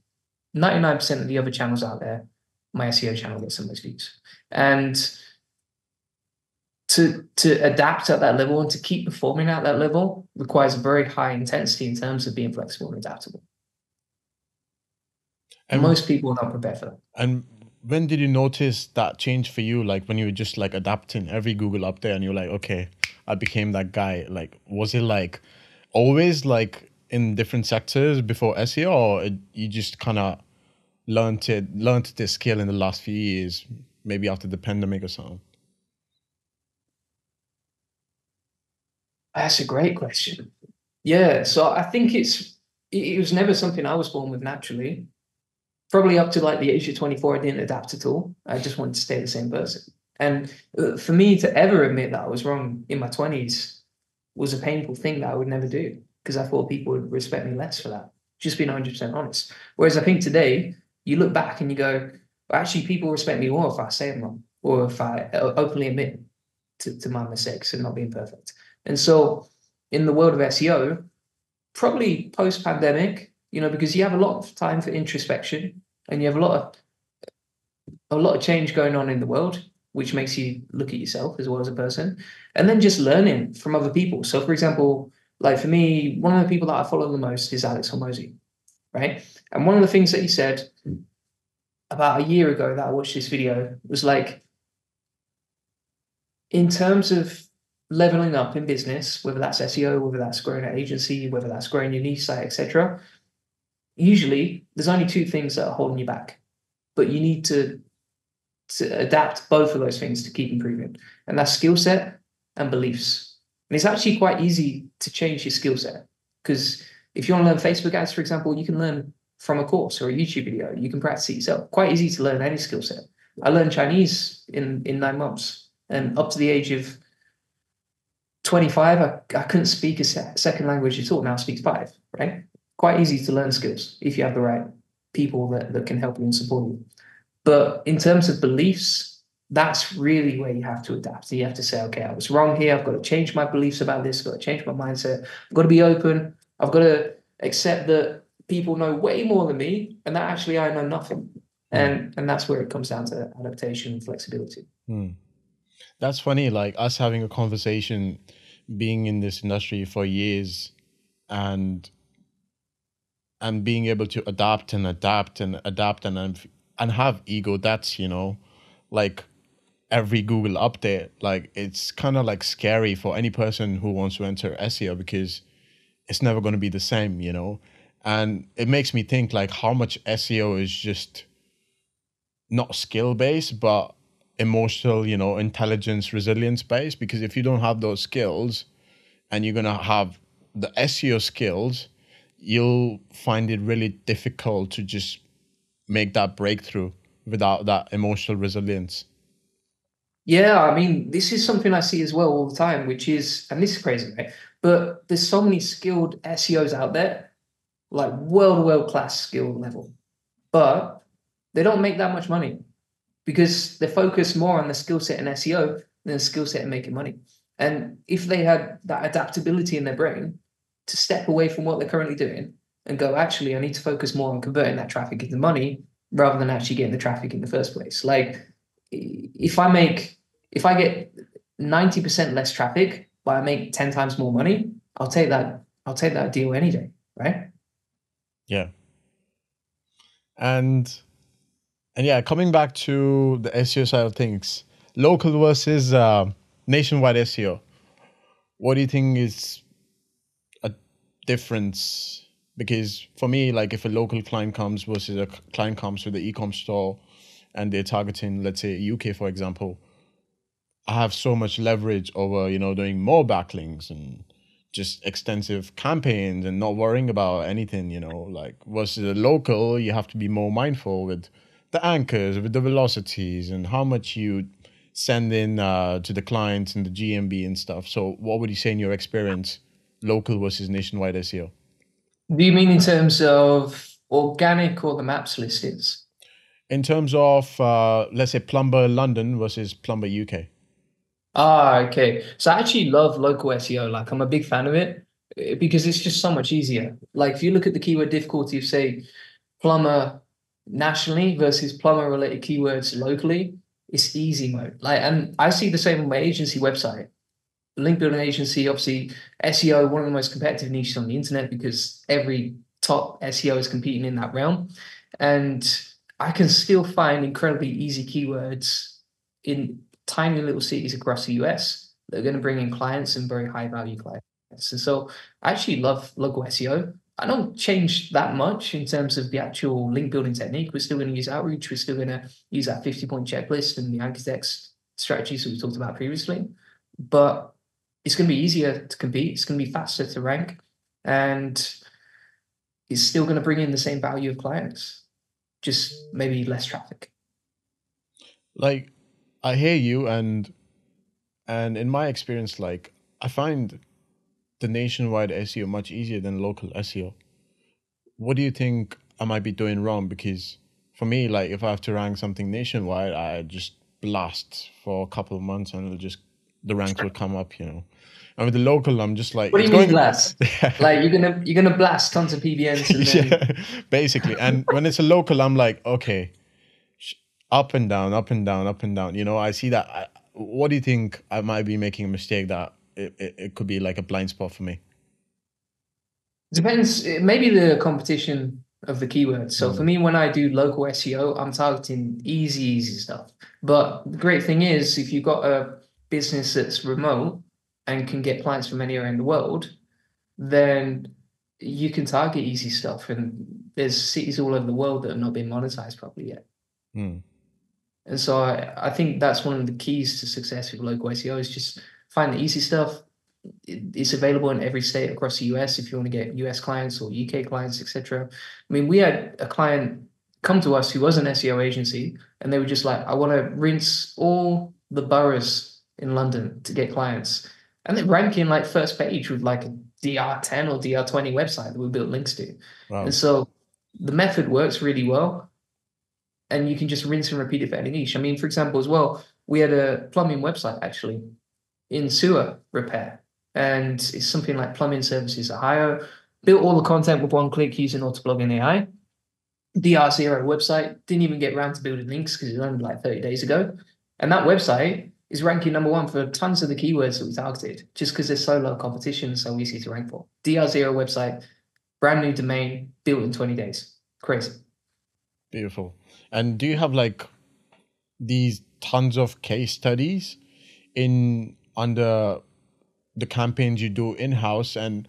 99% of the other channels out there, my SEO channel gets the most views. And to to adapt at that level and to keep performing at that level requires very high intensity in terms of being flexible and adaptable. And most people are not prepared for that. And when did you notice that change for you? Like when you were just like adapting every Google up there and you're like, okay, I became that guy. Like, was it like always like in different sectors before SEO or it, you just kind of learned it, learned this skill in the last few years, maybe after the pandemic or something? That's a great question. Yeah, so I think it's it was never something I was born with naturally probably up to like the age of 24, I didn't adapt at all. I just wanted to stay the same person. And uh, for me to ever admit that I was wrong in my 20s was a painful thing that I would never do because I thought people would respect me less for that. Just being 100% honest. Whereas I think today, you look back and you go, actually, people respect me more if I say I'm wrong or if I uh, openly admit to, to my mistakes and not being perfect. And so, in the world of SEO, probably post pandemic, you know, because you have a lot of time for introspection and you have a lot of a lot of change going on in the world, which makes you look at yourself as well as a person, and then just learning from other people. So, for example, like for me, one of the people that I follow the most is Alex Hormozi, right? And one of the things that he said about a year ago that I watched this video was like, in terms of leveling up in business, whether that's SEO, whether that's growing an agency, whether that's growing your niche site, etc., usually there's only two things that are holding you back, but you need to, to adapt both of those things to keep improving. And that's skill set and beliefs. And it's actually quite easy to change your skill set because if you want to learn Facebook ads, for example, you can learn from a course or a YouTube video. You can practice it yourself. Quite easy to learn any skill set. I learned Chinese in, in nine months and up to the age of 25, I, I couldn't speak a second language at all. Now I speak five, right? quite easy to learn skills if you have the right people that, that can help you and support you. But in terms of beliefs, that's really where you have to adapt. You have to say, okay, I was wrong here. I've got to change my beliefs about this. I've got to change my mindset. I've got to be open. I've got to accept that people know way more than me and that actually I know nothing. Hmm. And and that's where it comes down to adaptation and flexibility. Hmm. That's funny. Like us having a conversation, being in this industry for years, and and being able to adapt and adapt and adapt and and have ego. That's you know, like every Google update. Like it's kind of like scary for any person who wants to enter SEO because it's never going to be the same. You know, and it makes me think like how much SEO is just not skill based, but emotional, you know, intelligence, resilience based. Because if you don't have those skills and you're going to have the SEO skills, you'll find it really difficult to just make that breakthrough without that emotional resilience. Yeah, I mean, this is something I see as well all the time, which is, and this is crazy, right? But there's so many skilled SEOs out there, like world, world class skill level, but they don't make that much money because they focus more on the skill set in SEO than the skill set in making money. And if they had that adaptability in their brain to step away from what they're currently doing and go, actually, I need to focus more on converting that traffic into money rather than actually getting the traffic in the first place. Like if I make, if I get 90% less traffic, but I make 10 times more money, I'll take that, I'll take that deal any day. Right. Yeah. And and yeah, coming back to the SEO side of things, local versus uh, nationwide SEO. What do you think is a difference? Because for me, like if a local client comes versus a client comes with the e-com store and they're targeting, let's say UK, for example, I have so much leverage over, you know, doing more backlinks and just extensive campaigns and not worrying about anything, you know, like versus a local, you have to be more mindful with the anchors with the velocities and how much you send in uh, to the clients and the GMB and stuff. So, what would you say in your experience, local versus nationwide SEO? Do you mean in terms of organic or the maps listings? In terms of, uh, let's say, Plumber London versus Plumber UK. Ah, okay. So I actually love local SEO. Like, I'm a big fan of it eh, because it's just so much easier. Like, if you look at the keyword difficulty of, say, plumber nationally versus plumber related keywords locally, it's easy mode. Like, and I see the same on my agency website. Link building agency, obviously, SEO, one of the most competitive niches on the internet because every top SEO is competing in that realm. And I can still find incredibly easy keywords in tiny little cities across the US that are going to bring in clients and very high value clients. And so I actually love local SEO. I don't change that much in terms of the actual link building technique. We're still going to use outreach. We're still going to use that 50 point checklist and the anchor text strategies that we talked about previously. But it's going to be easier to compete. It's going to be faster to rank. And it's still going to bring in the same value of clients, just maybe less traffic. Like, I hear you. And, and in my experience, like, I find the nationwide SEO much easier than local SEO. What do you think I might be doing wrong? Because for me, like if I have to rank something nationwide, I just blast for a couple of months and it'll just the ranks will come up, you know. And with the local, I'm just like What do you mean going, blast? Yeah. Like you're gonna you're gonna blast tons of PBNs then... yeah, basically. And when it's a local, I'm like, okay, up and down, up and down, up and down. You know, I see that. I, what do you think I might be making a mistake that it, it, it could be like a blind spot for me? Depends. Maybe the competition of the keywords. So mm. for me, when I do local SEO, I'm targeting easy, easy stuff. But the great thing is, if you've got a business that's remote and can get clients from anywhere in the world, then you can target easy stuff. And there's cities all over the world that have not been monetized properly yet. Mm. And so I, I think that's one of the keys to success with local SEO is just find the easy stuff. It's available in every state across the US if you want to get US clients or UK clients, etc. I mean, we had a client come to us who was an SEO agency, and they were just like, "I want to rinse all the boroughs in London to get clients," and they're ranking like first page with like a DR10 or DR20 website that we built links to. Wow. And so the method works really well, and you can just rinse and repeat it for any niche. I mean, for example, as well, we had a plumbing website actually in sewer repair. And it's something like Plumbing Services Ohio. Built all the content with one click using Autoblogging AI. DR0 website. Didn't even get around to building links because it landed like 30 days ago. And that website is ranking number one for tons of the keywords that we targeted, just because there's so low competition, so easy to rank for. DR0 website, brand new domain, built in 20 days. Crazy. Beautiful. And do you have like these tons of case studies in under the campaigns you do in house and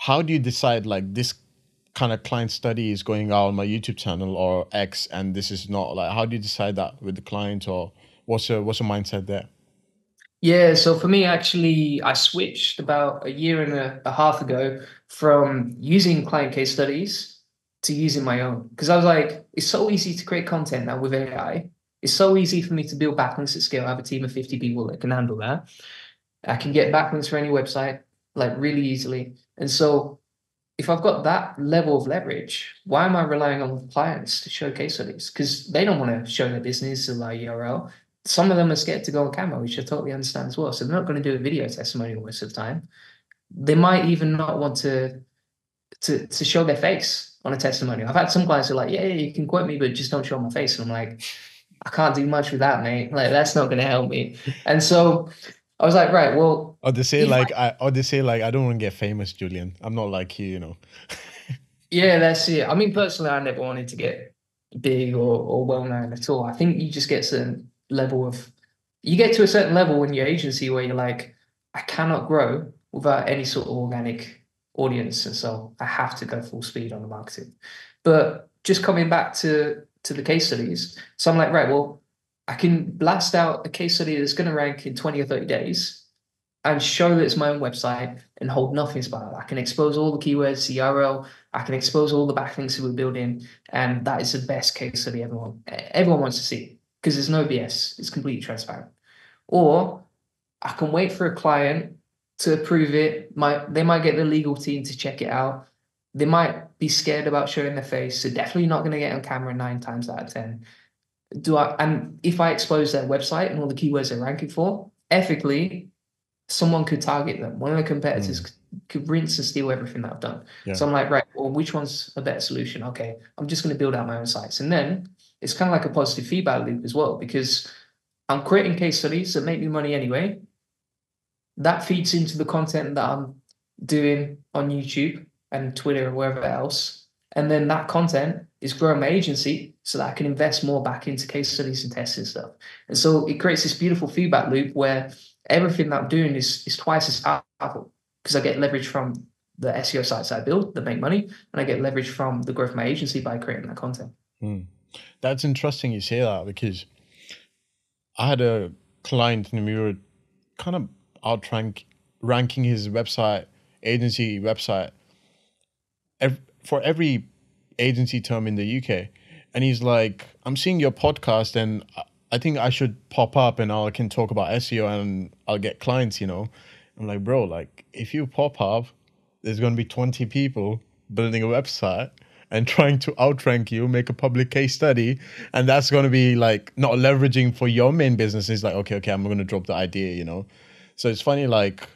how do you decide like this kind of client study is going out on my YouTube channel or X and this is not like how do you decide that with the client or what's your what's your mindset there? Yeah, so for me, actually, I switched about a year and a, a half ago from using client case studies to using my own because I was like, it's so easy to create content now with AI. It's so easy for me to build backlinks at scale. I have a team of 50 people that can handle that. I can get backlinks for any website like really easily. And so if I've got that level of leverage, why am I relying on clients to show case studies? Because they don't want to show their business or their URL. Some of them are scared to go on camera, which I totally understand as well. So they're not going to do a video testimonial most of the time. They might even not want to to to show their face on a testimonial. I've had some clients who are like, yeah, yeah, you can quote me, but just don't show my face. And I'm like, I can't do much with that, mate. Like that's not going to help me. And so I was like, right, well. Or they say like, I, or they say like, I don't want to get famous, Julian. I'm not like you, you know. yeah, that's it. I mean, personally, I never wanted to get big or, or well known at all. I think you just get certain level of, you get to a certain level in your agency where you're like, I cannot grow without any sort of organic audience, and so I have to go full speed on the marketing. But just coming back to to the case studies, so I'm like, right, well, I can blast out a case study that's going to rank in 20 or 30 days and show that it's my own website and hold nothing about it. I can expose all the keywords, the URL, I can expose all the backlinks that we're building, and that is the best case study everyone everyone wants to see because there's no BS. It's completely transparent. Or I can wait for a client to approve it. Might they might get the legal team to check it out. They might be scared about showing their face, so definitely not going to get on camera nine times out of ten do I and if I expose their website and all the keywords they're ranking for, ethically, someone could target them. One of the competitors mm. could, rinse and steal everything that I've done. Yeah. So I'm like, right, well, which one's a better solution? Okay, I'm just going to build out my own sites. And then it's kind of like a positive feedback loop as well, because I'm creating case studies that make me money anyway. That feeds into the content that I'm doing on YouTube and Twitter or wherever else. And then that content is growing my agency so that I can invest more back into case studies and tests and stuff. And so it creates this beautiful feedback loop where everything that I'm doing is is twice as powerful because I get leverage from the SEO sites I build that make money, and I get leverage from the growth of my agency by creating that content. Hmm. That's interesting you say that because I had a client and we were kind of outrank ranking his website agency website for every agency term in the UK. And he's like, I'm seeing your podcast and I think I should pop up and I can talk about SEO and I'll get clients, you know. I'm like, bro, like if you pop up, there's going to be 20 people building a website and trying to outrank you, make a public case study, and that's going to be like not leveraging for your main business. It's like, okay, okay, I'm going to drop the idea, you know. So it's funny, like,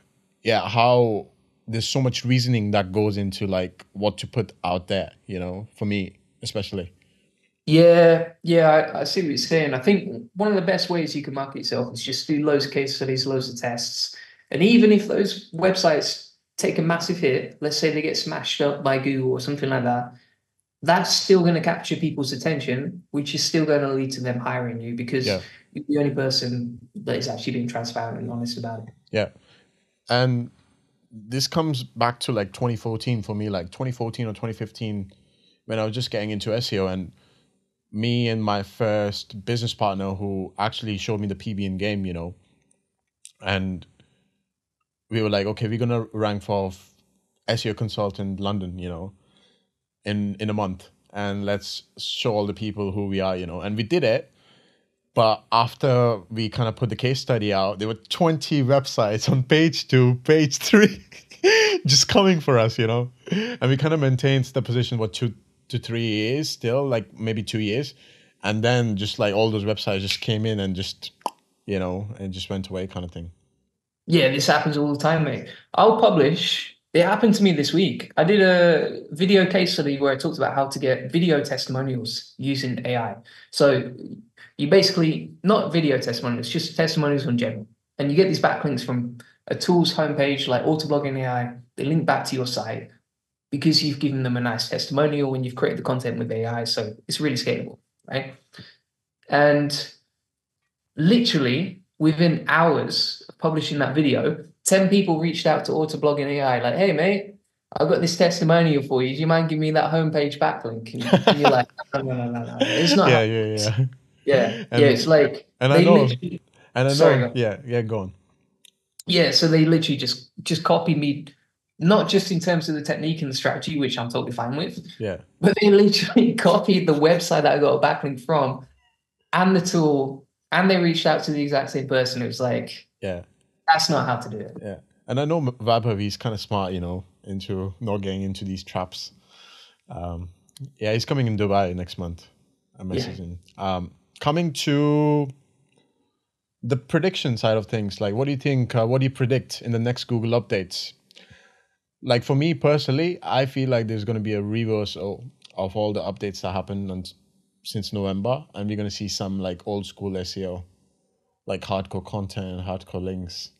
yeah, how there's so much reasoning that goes into like what to put out there you know for me especially. Yeah yeah I, I, see what you're saying. I think one of the best ways you can market yourself is just do loads of case studies loads of tests. And even if those websites take a massive hit let's say they get smashed up by google or something like that that's still going to capture people's attention which is still going to lead to them hiring you because yeah. you're the only person that is actually being transparent and honest about it. Yeah. And this comes back to like 2014 for me, like 2014 or 2015, when I was just getting into SEO and me and my first business partner who actually showed me the PBN game, you know, and we were like, okay, we're gonna rank for SEO consultant London, you know, in in a month, and let's show all the people who we are, you know, and we did it. But after we kind of put the case study out, there were 20 websites on page two, page three, just coming for us, you know? And we kind of maintained the position, what, two to three years still, like maybe two years. And then just like all those websites just came in and just, you know, and just went away kind of thing. Yeah, this happens all the time, mate. I'll publish It happened to me this week. I did a video case study where I talked about how to get video testimonials using AI. So you basically not video testimonials, just testimonials in general, and you get these backlinks from a tool's homepage like Autoblogging AI. They link back to your site because you've given them a nice testimonial and you've created the content with AI. So it's really scalable, right? And literally within hours of publishing that video, 10 people reached out to Autoblogging AI, like, hey, mate, I've got this testimonial for you. Do you mind giving me that homepage backlink? And, you're like, no, no, no, no, no. It's not. Yeah, yeah, yeah. Yeah, and, yeah. It's like, and I know, and I know, sorry, yeah, yeah, go on. Yeah, so they literally just just copied me, not just in terms of the technique and the strategy, which I'm totally fine with. Yeah. But they literally copied the website that I got a backlink from, and the tool, and they reached out to the exact same person. It was like, yeah, that's not how to do it. Yeah. And I know Vaibhav, he's kind of smart, you know, into not getting into these traps. Um, yeah, he's coming in Dubai next month. I'm messaging. Yeah. Um, coming to the prediction side of things, like what do you think? Uh, what do you predict in the next Google updates? Like for me personally, I feel like there's going to be a reversal of all the updates that happened on, since November, and we're going to see some like old school SEO, like hardcore content, hardcore links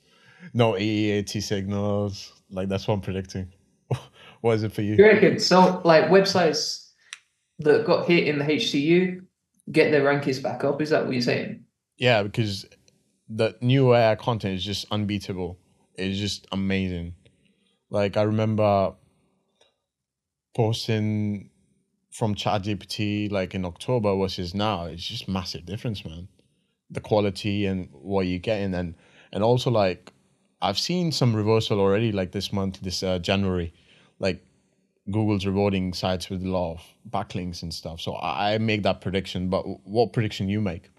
no EEAT signals. Like that's what I'm predicting. what is it for you? You reckon? So like websites that got hit in the HCU get their rankings back up. Is that what you're saying? Yeah, because the new AI content is just unbeatable. It's just amazing. Like I remember posting from ChatGPT like in October versus now. It's just massive difference, man. The quality and what you're getting and and also like I've seen some reversal already, like this month, this uh, January, like Google's rewarding sites with a lot of backlinks and stuff. So I make that prediction. But what prediction you make?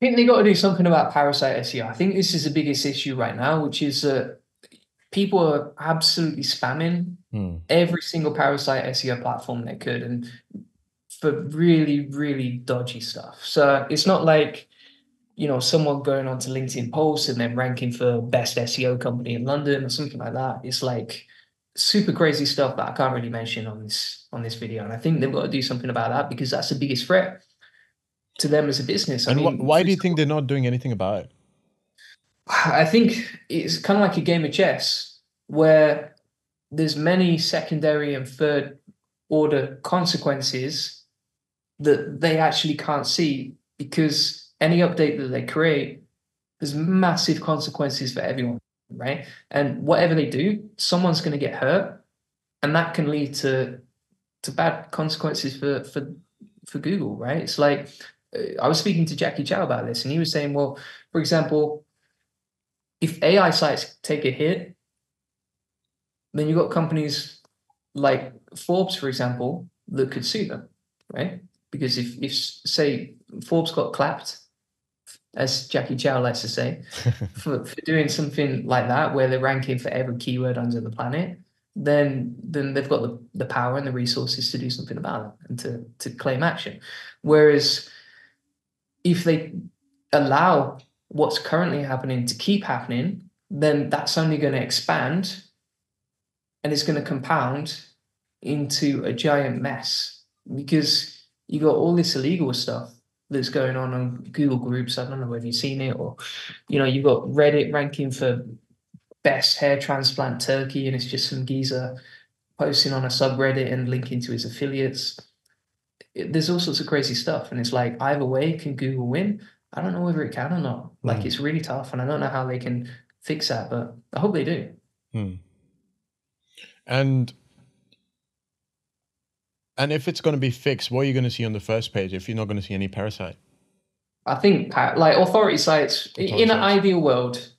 I think they got to do something about parasite SEO. I think this is the biggest issue right now, which is that people are absolutely spamming hmm. every single parasite SEO platform they could, and for really, really dodgy stuff. So it's not like you know, someone going onto LinkedIn posts and then ranking for best SEO company in London or something like that. It's like super crazy stuff that I can't really mention on this on this video. And I think they've got to do something about that because that's the biggest threat to them as a business. And mean, wh- why do you think they're not doing anything about it? I think it's kind of like a game of chess where there's many secondary and third order consequences that they actually can't see because any update that they create there's massive consequences for everyone, right? And whatever they do, someone's going to get hurt, and that can lead to to bad consequences for for for Google, right? It's like uh, I was speaking to Jacky Chou about this, and he was saying, well, for example, if AI sites take a hit, then you've got companies like Forbes, for example, that could sue them, right? Because if if say Forbes got clapped as Jacky Chou likes to say, for, for doing something like that, where they're ranking for every keyword under the planet, then then they've got the, the power and the resources to do something about it and to to claim action. Whereas if they allow what's currently happening to keep happening, then that's only going to expand and it's going to compound into a giant mess because you got all this illegal stuff that's going on on Google Groups. I don't know whether you've seen it or, you know, you've got Reddit ranking for best hair transplant Turkey, and it's just some geezer posting on a subreddit and linking to his affiliates. It, there's all sorts of crazy stuff, and it's like either way, can Google win? I don't know whether it can or not. Like mm. it's really tough, and I don't know how they can fix that, but I hope they do. Mm. And and if it's going to be fixed, what are you going to see on the first page if you're not going to see any parasite? I think like authority sites authority in an ideal world,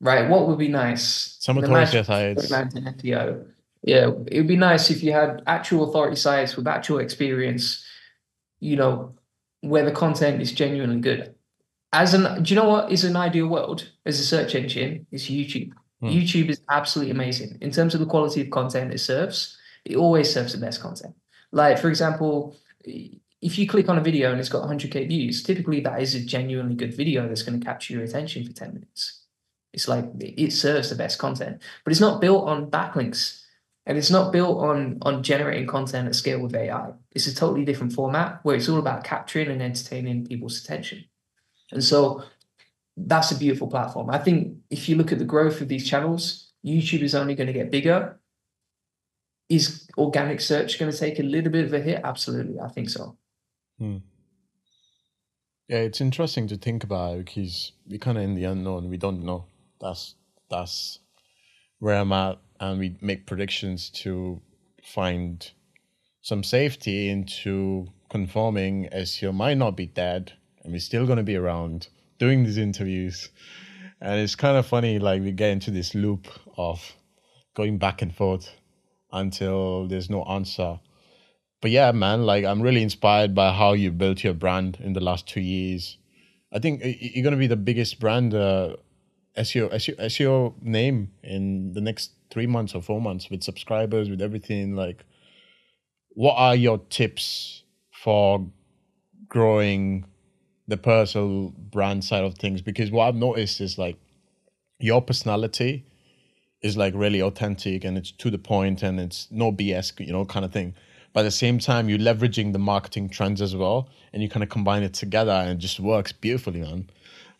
right? What would be nice? Some authority sites. SEO. Yeah, it would be nice if you had actual authority sites with actual experience, you know, where the content is genuinely good. As an, do you know what is an ideal world as a search engine? Is YouTube. Hmm. YouTube is absolutely amazing in terms of the quality of content it serves. It always serves the best content. Like, for example, if you click on a video and it's got 100k views, typically that is a genuinely good video that's going to capture your attention for 10 minutes. It's like it serves the best content, but it's not built on backlinks and it's not built on on generating content at scale with AI. It's a totally different format where it's all about capturing and entertaining people's attention. And so that's a beautiful platform. I think if you look at the growth of these channels, YouTube is only going to get bigger. Is organic search going to take a little bit of a hit? Absolutely, I think so. Hmm. Yeah, it's interesting to think about because we're kind of in the unknown. We don't know. That's that's where I'm at, and we make predictions to find some safety into conforming SEO might not be dead, and we're still going to be around doing these interviews. And it's kind of funny, like we get into this loop of going back and forth until there's no answer. But yeah, man, like I'm really inspired by how you built your brand in the last two years. I think you're gonna be the biggest brand uh, SEO, SEO SEO name in the next three months or four months with subscribers, with everything. Like, what are your tips for growing the personal brand side of things because what I've noticed is like your personality is like really authentic and it's to the point and it's no BS, you know, kind of thing. But at the same time, you're leveraging the marketing trends as well, and you kind of combine it together, and it just works beautifully, man.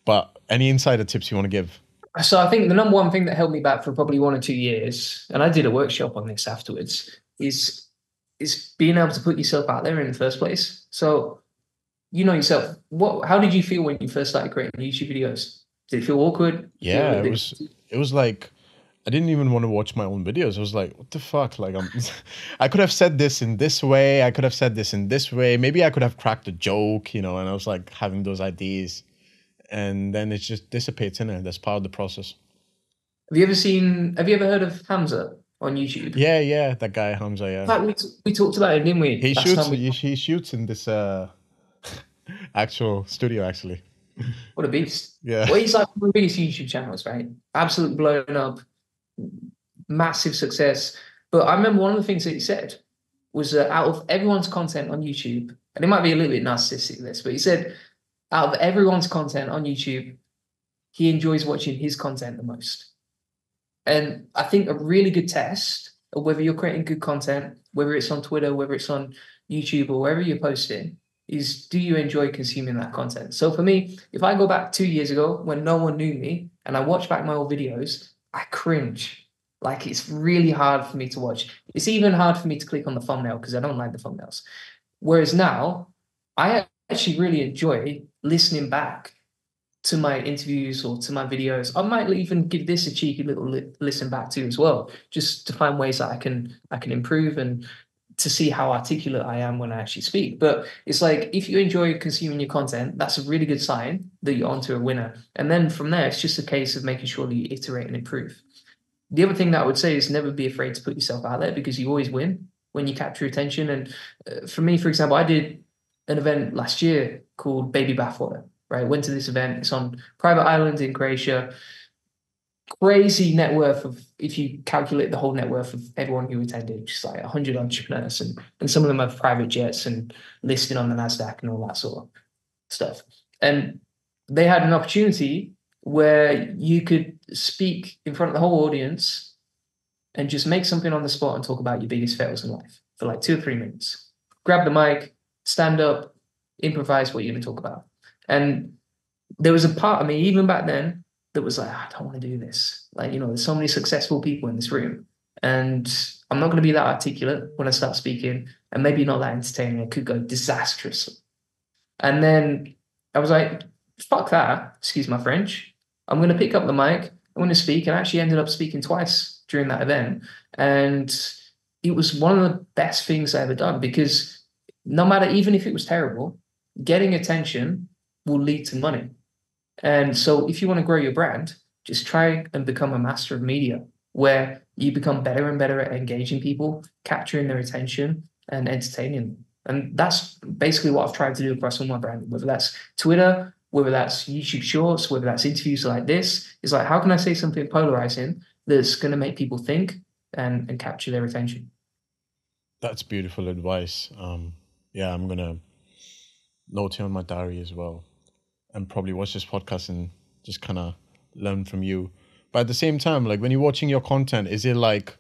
But any insider tips you want to give? So I think the number one thing that held me back for probably one or two years, and I did a workshop on this afterwards, is is being able to put yourself out there in the first place. So you know yourself. What? How did you feel when you first started creating YouTube videos? Did it feel awkward? Yeah, it was. It was like I didn't even want to watch my own videos. I was like, what the fuck? Like I'm I could have said this in this way, I could have said this in this way. Maybe I could have cracked a joke, you know, and I was like having those ideas. And then it just dissipates in it. That's part of the process. Have you ever seen have you ever heard of Hamza on YouTube? Yeah, yeah, that guy Hamza, yeah. Fact, we, t- we talked about him, didn't we? He shoots we... he, he shoots in this uh actual studio actually. What a beast. Yeah. Well, he's like one of the biggest YouTube channels, right? Absolute blown up, massive success. But I remember one of the things that he said was that out of everyone's content on YouTube, and it might be a little bit narcissistic this, but he said out of everyone's content on YouTube, he enjoys watching his content the most. And I think a really good test of whether you're creating good content, whether it's on Twitter, whether it's on YouTube or wherever you're posting, is do you enjoy consuming that content? So for me, if I go back two years ago when no one knew me and I watch back my old videos, I cringe. Like it's really hard for me to watch. It's even hard for me to click on the thumbnail because I don't like the thumbnails. Whereas now, I actually really enjoy listening back to my interviews or to my videos. I might even give this a cheeky little li- listen back to as well, just to find ways that I can I can improve and to see how articulate I am when I actually speak. But it's like if you enjoy consuming your content, that's a really good sign that you're onto a winner. And then from there, it's just a case of making sure that you iterate and improve. The other thing that I would say is never be afraid to put yourself out there because you always win when you capture attention. And uh, for me, for example, I did an event last year called Baby Bathwater. Right, went to this event. It's on private island in Croatia crazy net worth of if you calculate the whole net worth of everyone who attended, just like 100 entrepreneurs, and and some of them have private jets and listed on the Nasdaq and all that sort of stuff. And they had an opportunity where you could speak in front of the whole audience and just make something on the spot and talk about your biggest fails in life for like two or three minutes. Grab the mic, stand up, improvise what you're going to talk about. And there was a part of me, even back then, that was like, ah, I don't want to do this. Like, you know, there's so many successful people in this room. And I'm not going to be that articulate when I start speaking, and maybe not that entertaining. It could go disastrously. And then I was like, fuck that. Excuse my French. I'm going to pick up the mic. I'm going to speak. And I actually ended up speaking twice during that event. And it was one of the best things I ever done because no matter, even if it was terrible, getting attention will lead to money. And so if you want to grow your brand, just try and become a master of media where you become better and better at engaging people, capturing their attention and entertaining them. And that's basically what I've tried to do across all my brand, whether that's Twitter, whether that's YouTube Shorts, whether that's interviews like this. Is like, how can I say something polarizing that's going to make people think and, and capture their attention? That's beautiful advice. Um, yeah, I'm going to note it on my diary as well and probably watch this podcast and just kind of learn from you. But at the same time, like when you're watching your content, is it like,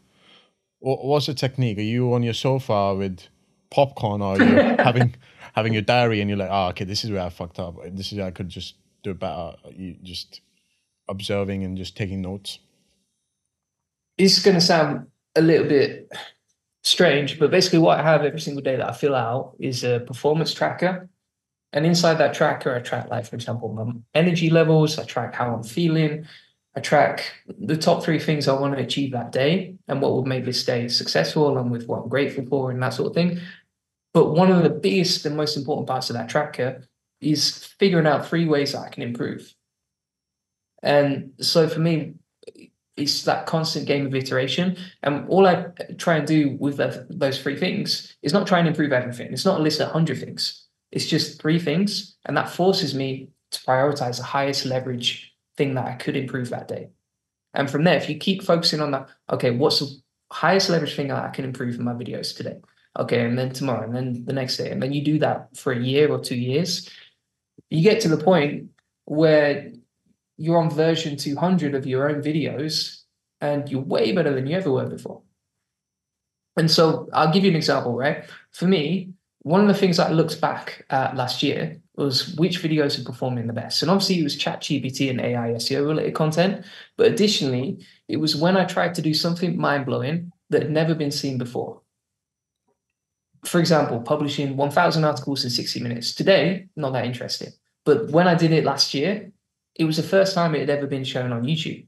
what's the technique? Are you on your sofa with popcorn, or are you having having your diary, and you're like, oh, okay, this is where I fucked up. This is where I could just do better. You just observing and just taking notes. It's going to sound a little bit strange, but basically, what I have every single day that I fill out is a performance tracker. And inside that tracker, I track, like, for example, my energy levels, I track how I'm feeling, I track the top three things I want to achieve that day and what would make this day successful, along with what I'm grateful for and that sort of thing. But one of the biggest and most important parts of that tracker is figuring out three ways that I can improve. And so for me, it's that constant game of iteration. And all I try and do with those three things is not try and improve everything. It's not a list of 100 things. It's just three things. And that forces me to prioritize the highest leverage thing that I could improve that day. And from there, if you keep focusing on that, okay, what's the highest leverage thing that I can improve in my videos today? Okay, and then tomorrow, and then the next day, and then you do that for a year or two years, you get to the point where you're on version 200 of your own videos and you're way better than you ever were before. And so I'll give you an example, right? For me, one of the things I looked back at last year was which videos are performing the best. And obviously it was ChatGPT and AI SEO related content. But additionally, it was when I tried to do something mind blowing that had never been seen before. For example, publishing 1,000 articles in 60 minutes. Today, not that interesting. But when I did it last year, it was the first time it had ever been shown on YouTube.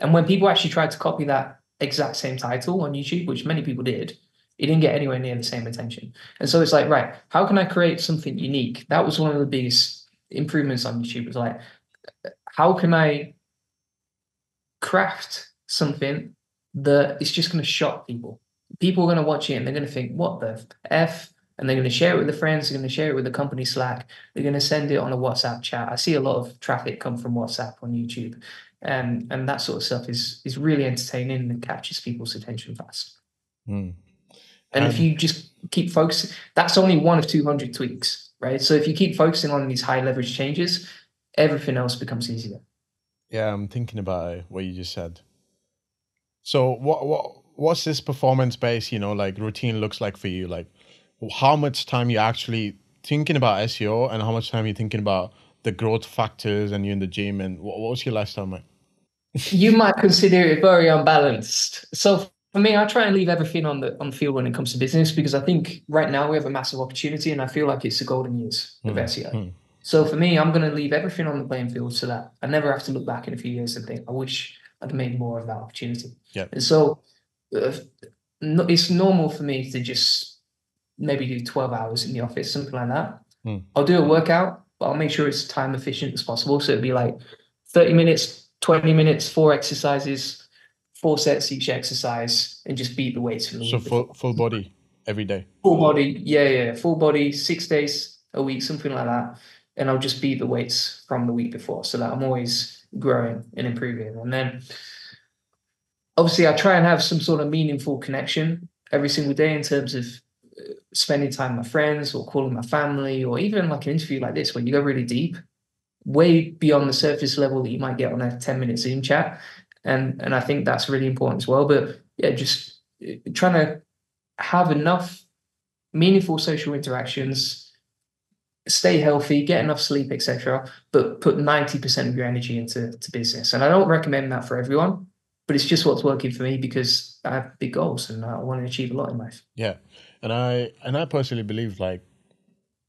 And when people actually tried to copy that exact same title on YouTube, which many people did, it didn't get anywhere near the same attention. And so it's like, right, how can I create something unique? That was one of the biggest improvements on YouTube. Was like, how can I craft something that is just going to shock people? People are going to watch it and they're going to think, what the F? And they're going to share it with their friends, they're going to share it with the company Slack, they're going to send it on a WhatsApp chat. I see a lot of traffic come from WhatsApp on YouTube. And, and that sort of stuff is is really entertaining and catches people's attention fast. Mm. And um, if you just keep focusing, that's only one of 200 tweaks, right? So if you keep focusing on these high leverage changes, everything else becomes easier. Yeah, I'm thinking about what you just said. So what what what's this performance based, you know, like routine looks like for you? Like how much time you actually thinking about SEO and how much time you're thinking about the growth factors and you're in the gym and what, was your lifestyle, man? you might consider it very unbalanced. So for me, I try and leave everything on the on the field when it comes to business because I think right now we have a massive opportunity and I feel like it's the golden years of mm. SEO. Mm. So for me, I'm going to leave everything on the playing field so that I never have to look back in a few years and think, I wish I'd made more of that opportunity. Yeah. And so uh, it's normal for me to just maybe do 12 hours in the office, something like that. Mm. I'll do a workout, but I'll make sure it's time efficient as possible. So it'd be like 30 minutes, 20 minutes, four exercises, four sets each exercise and just beat the weights from the so full, full body every day? Full body yeah yeah. Full body six days a week something like that. And i'll just beat the weights from the week before so that i'm always growing and improving. And then obviously i try and have some sort of meaningful connection every single day in terms of uh, spending time with my friends or calling my family or even like an interview like this when you go really deep way beyond the surface level that you might get on a 10 minute zoom chat and and I think that's really important as well. But yeah, just uh, trying to have enough meaningful social interactions, stay healthy, get enough sleep, etc. But put ninety percent of your energy into to business. And I don't recommend that for everyone, but it's just what's working for me because I have big goals and I want to achieve a lot in life. Yeah, and I and I personally believe like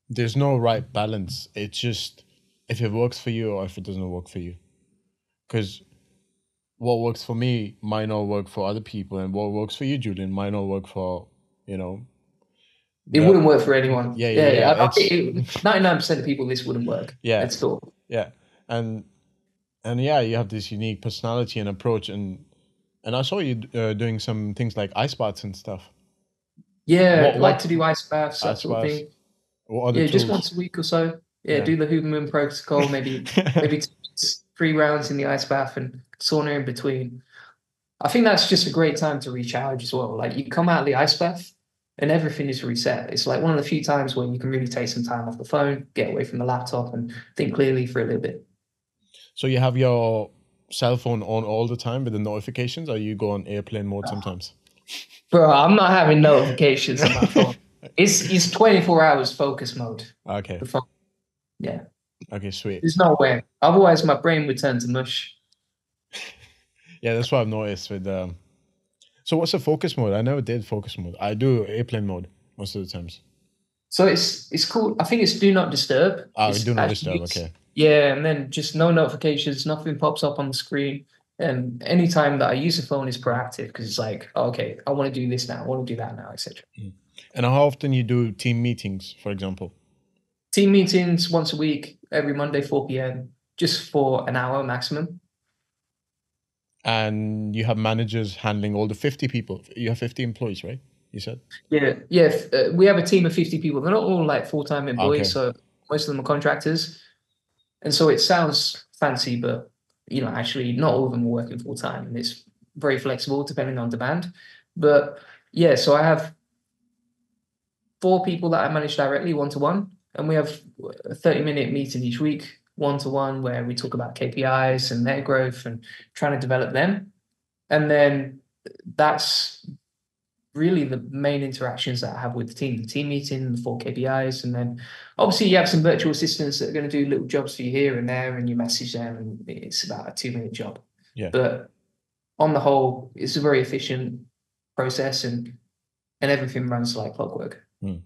there's no right balance. It's just if it works for you or if it doesn't work for you. Because what works for me might not work for other people, and what works for you, Julian, might not work for you know. It yeah. wouldn't work for anyone. Yeah, yeah, yeah. Ninety-nine percent of people, this wouldn't work. Yeah, it's all. Yeah, and and yeah, you have this unique personality and approach, and and I saw you uh, doing some things like ice baths and stuff. Yeah, what, like to do ice baths, that sort of thing. yeah, tools? just once a week or so. Yeah, yeah. do the Huberman protocol, maybe maybe three rounds in the ice bath and sauna in between. I think that's just a great time to recharge as well. Like you come out of the ice bath and everything is reset. It's like one of the few times when you can really take some time off the phone, get away from the laptop and think clearly for a little bit. So you have your cell phone on all the time with the notifications, or you go on airplane mode sometimes? Bro, I'm not having notifications on my phone. It's it's 24 hours focus mode. Okay. Yeah, Okay, sweet. there's no way. Otherwise, my brain would turn to mush. Yeah, that's what I've noticed with um so what's the focus mode? I never did focus mode. I do airplane mode most of the times. So it's it's called. I think it's do not disturb. Oh, It's do not disturb, okay. Yeah, and then just no notifications, nothing pops up on the screen. And anytime that I use the phone is proactive because it's like, oh, okay, I want to do this now, I want to do that now, etc. And how often you do team meetings, for example? Team meetings once a week, every Monday, 4 p.m., just for an hour maximum. And you have managers handling all the 50 people. You have 50 employees, right? You said? Yeah, yeah. Uh, we have a team of 50 people. They're not all like full time employees, Okay. so most of them are contractors. And so it sounds fancy, but you know, actually, not all of them are working full time, and it's very flexible depending on demand. But yeah, so I have four people that I manage directly one to one, and we have a 30 minute meeting each week, one to one, where we talk about KPIs and their growth and trying to develop them. And then that's really the main interactions that I have with the team, the team meeting, the four KPIs, and then obviously you have some virtual assistants that are going to do little jobs for you here and there, and you message them, and it's about a two minute job. Yeah. But on the whole, it's a very efficient process, and and everything runs like clockwork. Hmm.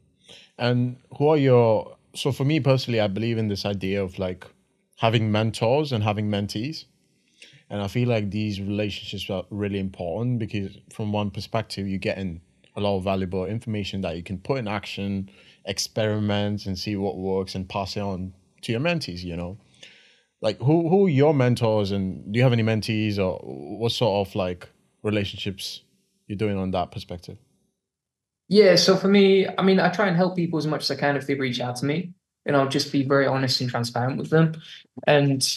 And who are your so for me personally, I believe in this idea of like having mentors and having mentees. And I feel like these relationships are really important because from one perspective you're getting a lot of valuable information that you can put in action, experiment and see what works and pass it on to your mentees, you know. Like who who are your mentors and do you have any mentees or what sort of like relationships you're doing on that perspective? Yeah, so for me, I mean, I try and help people as much as I can if they reach out to me, and I'll just be very honest and transparent with them. And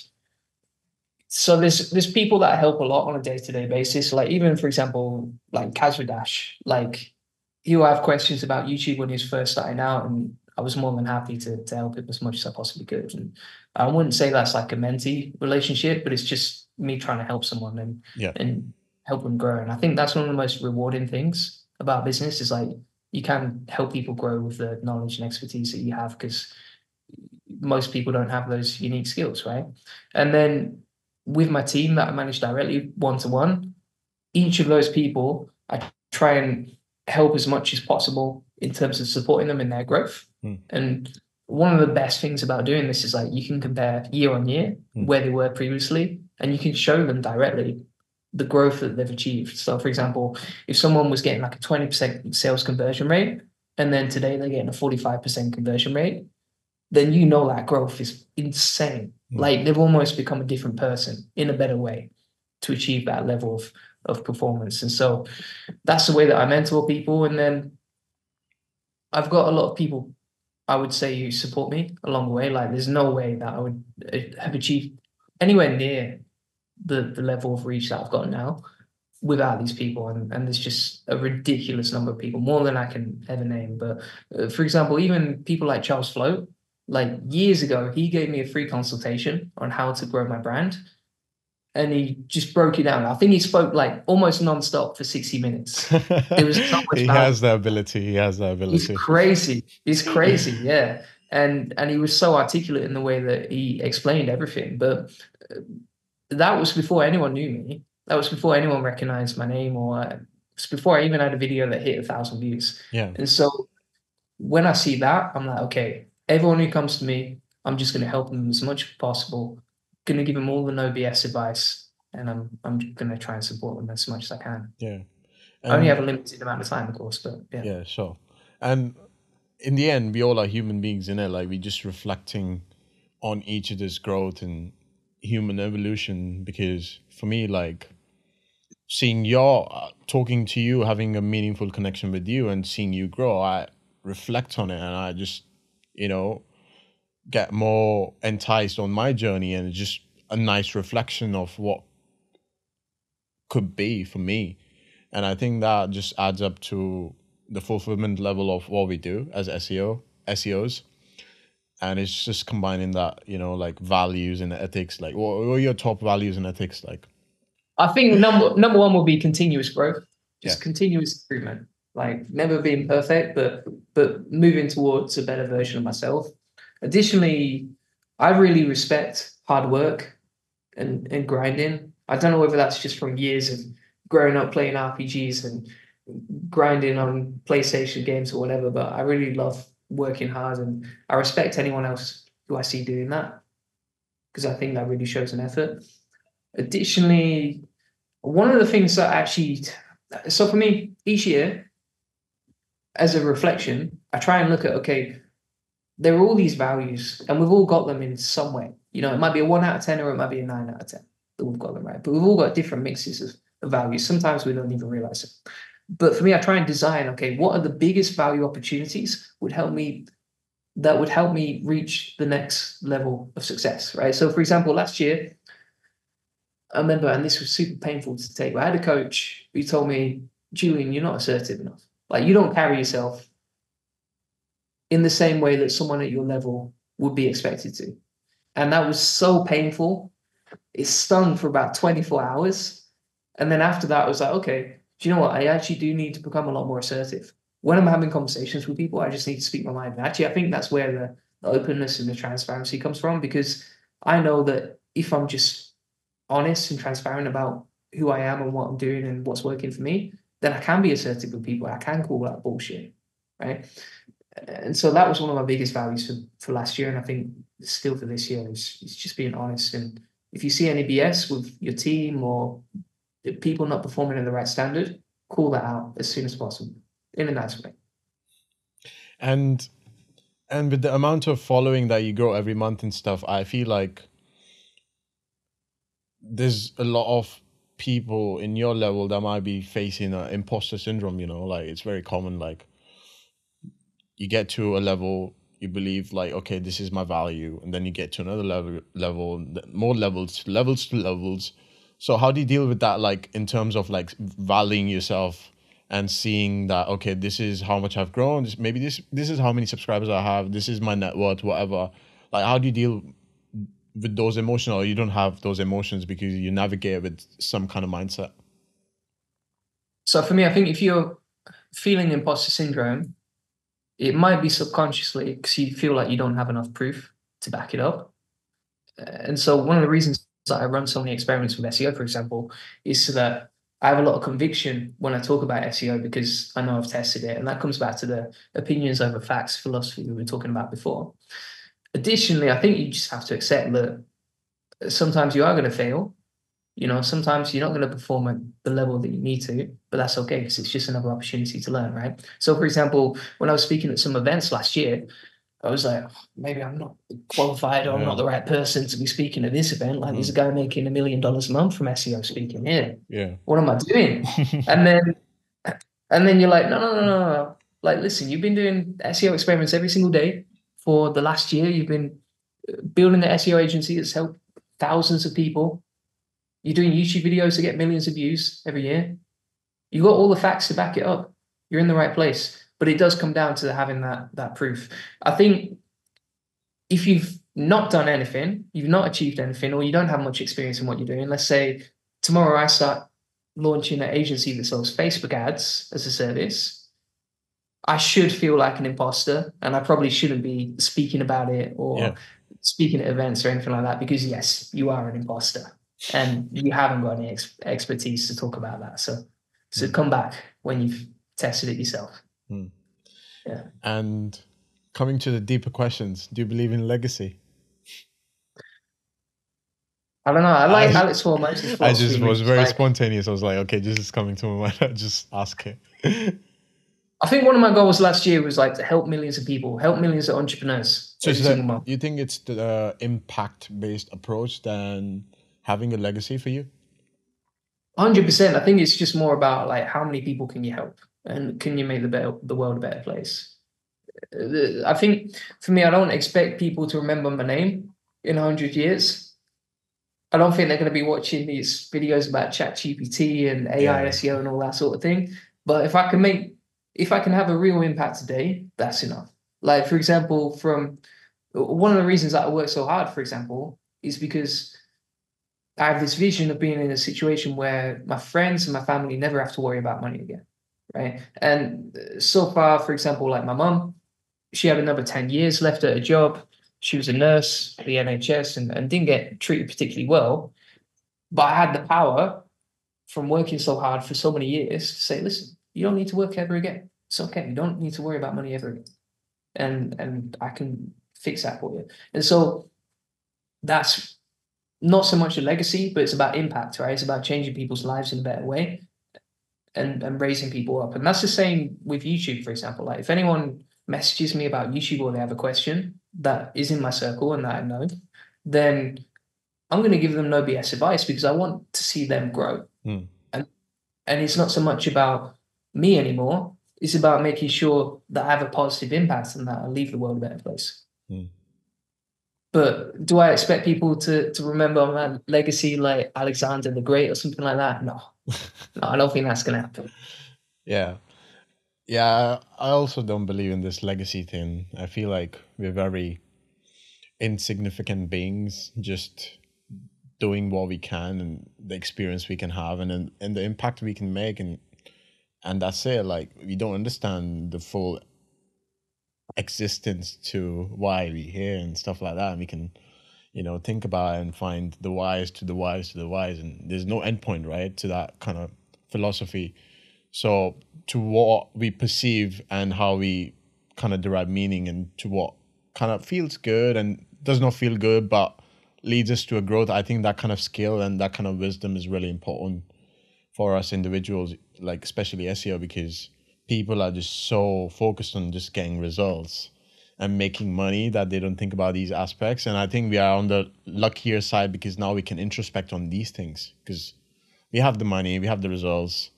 so there's there's people that I help a lot on a day to day basis. Like even for example, like Kasra Dash, like he will have questions about YouTube when he was first starting out, and I was more than happy to to help him as much as I possibly could. And I wouldn't say that's like a mentee relationship, but it's just me trying to help someone and Yeah. and help them grow. And I think that's one of the most rewarding things about business is like you can help people grow with the knowledge and expertise that you have because most people don't have those unique skills, right? And then with my team that I manage directly one to one, each of those people I try and help as much as possible in terms of supporting them in their growth. Hmm. And one of the best things about doing this is like you can compare year on year Hmm. where they were previously and you can show them directly the growth that they've achieved. So, for example, if someone was getting like a 20% sales conversion rate and then today they're getting a 45% conversion rate, then you know that growth is insane. Mm. Like they've almost become a different person in a better way to achieve that level of, of performance. And so that's the way that I mentor people. And then I've got a lot of people, I would say, who support me along the way. Like there's no way that I would uh, have achieved anywhere near the, the level of reach that I've got now without these people. And, and there's just a ridiculous number of people, more than I can ever name. But uh, for example, even people like Charles Floate, like years ago, he gave me a free consultation on how to grow my brand. And he just broke it down. I think he spoke like almost nonstop for 60 minutes. it was so he value. has the ability. He has the He's ability. crazy. He's crazy, yeah. And and he was so articulate in the way that he explained everything. But uh, that was before anyone knew me. That was before anyone recognized my name, or uh, it's before I even had a video that hit a thousand views. Yeah. And so when I see that, I'm like, okay, everyone who comes to me, I'm just going to help them as much as possible. Going to give them all the no BS advice, and I'm I'm going to try and support them as much as I can. Yeah. I only have a limited amount of time, of course, but yeah. yeah, sure. And in the end, we all are human beings, in it. Like we're just reflecting on each other's growth and human evolution. Because for me, like seeing your uh, talking to you, having a meaningful connection with you, and seeing you grow, I reflect on it, and I just, you know, get more enticed on my journey, and just a nice reflection of what could be for me. And I think that just adds up to the fulfillment level of what we do as SEO SEOs. And it's just combining that you know like values and ethics like what, what are your top values and ethics like I think number number one will be continuous growth, just Yeah. continuous improvement. Like never being perfect, but but moving towards a better version of myself. Additionally, I really respect hard work and and grinding. I don't know whether that's just from years of growing up playing RPGs and grinding on PlayStation games or whatever, but I really love working hard and I respect anyone else who I see doing that because I think that really shows an effort. Additionally, one of the things that actually, so for me, each year, as a reflection, I try and look at okay, there are all these values, and we've all got them in some way. You know, it might be a one out of ten, or it might be a nine out of ten that we've got them right. But we've all got different mixes of, of values. Sometimes we don't even realize it. But for me, I try and design okay, what are the biggest value opportunities would help me that would help me reach the next level of success, right? So, for example, last year, I remember, and this was super painful to take. But I had a coach who told me, Julian, you're not assertive enough. Like you don't carry yourself in the same way that someone at your level would be expected to. And that was so painful. It stung for about 24 hours. And then after that, I was like, okay, do you know what? I actually do need to become a lot more assertive. When I'm having conversations with people, I just need to speak my mind. And actually, I think that's where the, the openness and the transparency comes from because I know that if I'm just honest and transparent about who I am and what I'm doing and what's working for me, then I can be assertive with people. I can call that bullshit, right? And so that was one of my biggest values for, for last year, and I think still for this year is, is just being honest. And if you see any BS with your team or people not performing in the right standard, call that out as soon as possible in a nice way. and and with the amount of following that you grow every month and stuff i feel like there's a lot of people in your level that might be facing a imposter syndrome you know like it's very common like you get to a level you believe like okay this is my value and then you get to another level level more levels levels to levels so how do you deal with that like in terms of like valuing yourself and seeing that okay this is how much i've grown this maybe this this is how many subscribers i have this is my net worth whatever like how do you deal with those emotions or you don't have those emotions because you navigate with some kind of mindset So for me, I think if you're feeling imposter syndrome, it might be subconsciously because you feel like you don't have enough proof to back it up. And so one of the reasons that I run so many experiments with SEO, for example, is so that I have a lot of conviction when I talk about SEO because I know I've tested it. And that comes back to the opinions over facts philosophy we were talking about before. Additionally, I think you just have to accept that sometimes you are going to fail. You know, sometimes you're not going to perform at the level that you need to, but that's okay because it's just another opportunity to learn, right? So, for example, when I was speaking at some events last year, I was like, "Oh, maybe I'm not qualified or I'm not the right person to be speaking at this event. Like, there's a guy making a million dollars a month from SEO speaking here. yeah What am I doing? and then, and then you're like, no, no, no, no, no. Like, listen, you've been doing SEO experiments every single day for the last year. You've been uh, building the SEO agency that's helped thousands of people. You're doing YouTube videos to get millions of views every year. You got all the facts to back it up. You're in the right place. But it does come down to having that that proof. I think if you've not done anything, you've not achieved anything, or you don't have much experience in what you're doing. Let's say tomorrow I start launching an agency that sells Facebook ads as a service. I should feel like an imposter, and I probably shouldn't be speaking about it or Yeah. speaking at events or anything like that because yes, you are an imposter and you haven't got any ex- expertise to talk about that. So, so mm. come back when you've tested it yourself. And coming to the deeper questions do you believe in legacy I don't know. I like I- Alex Hormozi's i just was very like- spontaneous i was like okay this is coming to my mind just ask it I think one of my goals last year was like to help millions of people, help millions of entrepreneurs. So that, you think it's the uh, impact-based approach than having a legacy for you? Hundred percent. I think it's just more about like how many people can you help and can you make the better, the world a better place. Uh, I think for me, I don't expect people to remember my name in hundred years. I don't think they're going to be watching these videos about ChatGPT and AI Yeah. SEO and all that sort of thing. But if I can make, if I can have a real impact today, that's enough. Like for example, from one of the reasons that I work so hard, for example, is because I have this vision of being in a situation where my friends and my family never have to worry about money again. Right. And so far, for example, like my mum, she had another 10 years left at a job. She was a nurse at the NHS and, and didn't get treated particularly well. But I had the power from working so hard for so many years to say, listen, you don't need to work ever again. It's okay. You don't need to worry about money ever again. And and I can fix that for you. And so that's not so much a legacy, but it's about impact, right? It's about changing people's lives in a better way and, and raising people up. And that's the same with YouTube, for example. Like if anyone messages me about YouTube or they have a question that is in my circle and that I know, then I'm going to give them no BS advice because I want to see them grow. Mm. And and it's not so much about me anymore. It's about making sure that I have a positive impact and that I leave the world a better place. Mm. But do I expect people to to remember my legacy like Alexander the Great or something like that? No, no, I don't think that's gonna happen. Yeah, yeah. I also don't believe in this legacy thing. I feel like we're very insignificant beings, just doing what we can and the experience we can have, and and, and the impact we can make, and and that's it. Like we don't understand the full existence to why we here and stuff like that. And we can, you know, think about and find the whys to the whys to the whys. And there's no endpoint, right, to that kind of philosophy. So to what we perceive and how we kind of derive meaning and to what kind of feels good and does not feel good, but leads us to a growth. I think that kind of skill and that kind of wisdom is really important for us individuals, like especially SEO, because people are just so focused on just getting results and making money that they don't think about these aspects. And I think we are on the luckier side because now we can introspect on these things because we have the money, we have the results,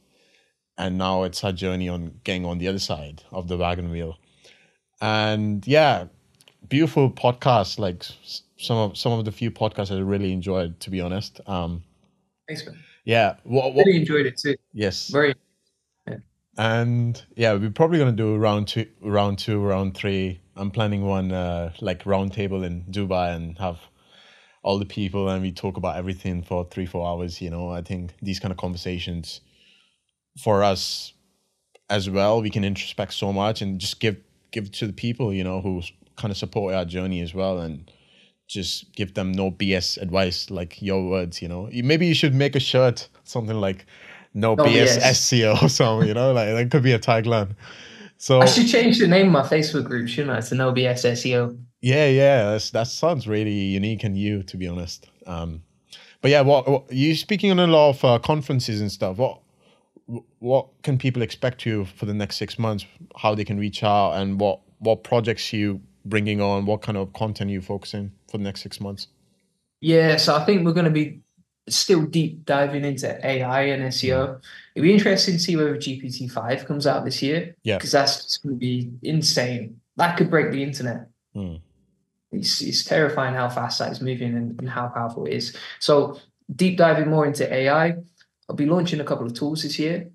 and now it's our journey on getting on the other side of the wagon wheel. And yeah, beautiful podcast. Like some of some of the few podcasts I really enjoyed, to be honest. Um, Thanks, man. Yeah, what, what, really enjoyed it too. Yes, very and yeah, we're probably gonna do round two, round two, round three. I'm planning one uh, like round table in Dubai and have all the people and we talk about everything for three, four hours. You know, I think these kind of conversations for us as well, we can introspect so much and just give give to the people, you know, who kind of support our journey as well and just give them no BS advice like your words, you know. Maybe you should make a shirt, something like no, no BS, BS SEO or something, you know, like that could be a tagline. So I should change the name of my Facebook group, shouldn't I? It's an BS SEO. Yeah, yeah, that's, that sounds really unique and you, to be honest. Um, but yeah, what, what you speaking on a lot of uh, conferences and stuff. What what can people expect you for the next six months? How they can reach out and what what projects you bringing on? What kind of content you focusing for the next six months? Yeah, so I think we're going to be still deep diving into AI and SEO. It'd be interesting to see whether GPT five comes out this year. Yeah, because that's going to be insane. That could break the internet. Mm. It's, it's terrifying how fast that is moving and, and how powerful it is. So deep diving more into AI. I'll be launching a couple of tools this year.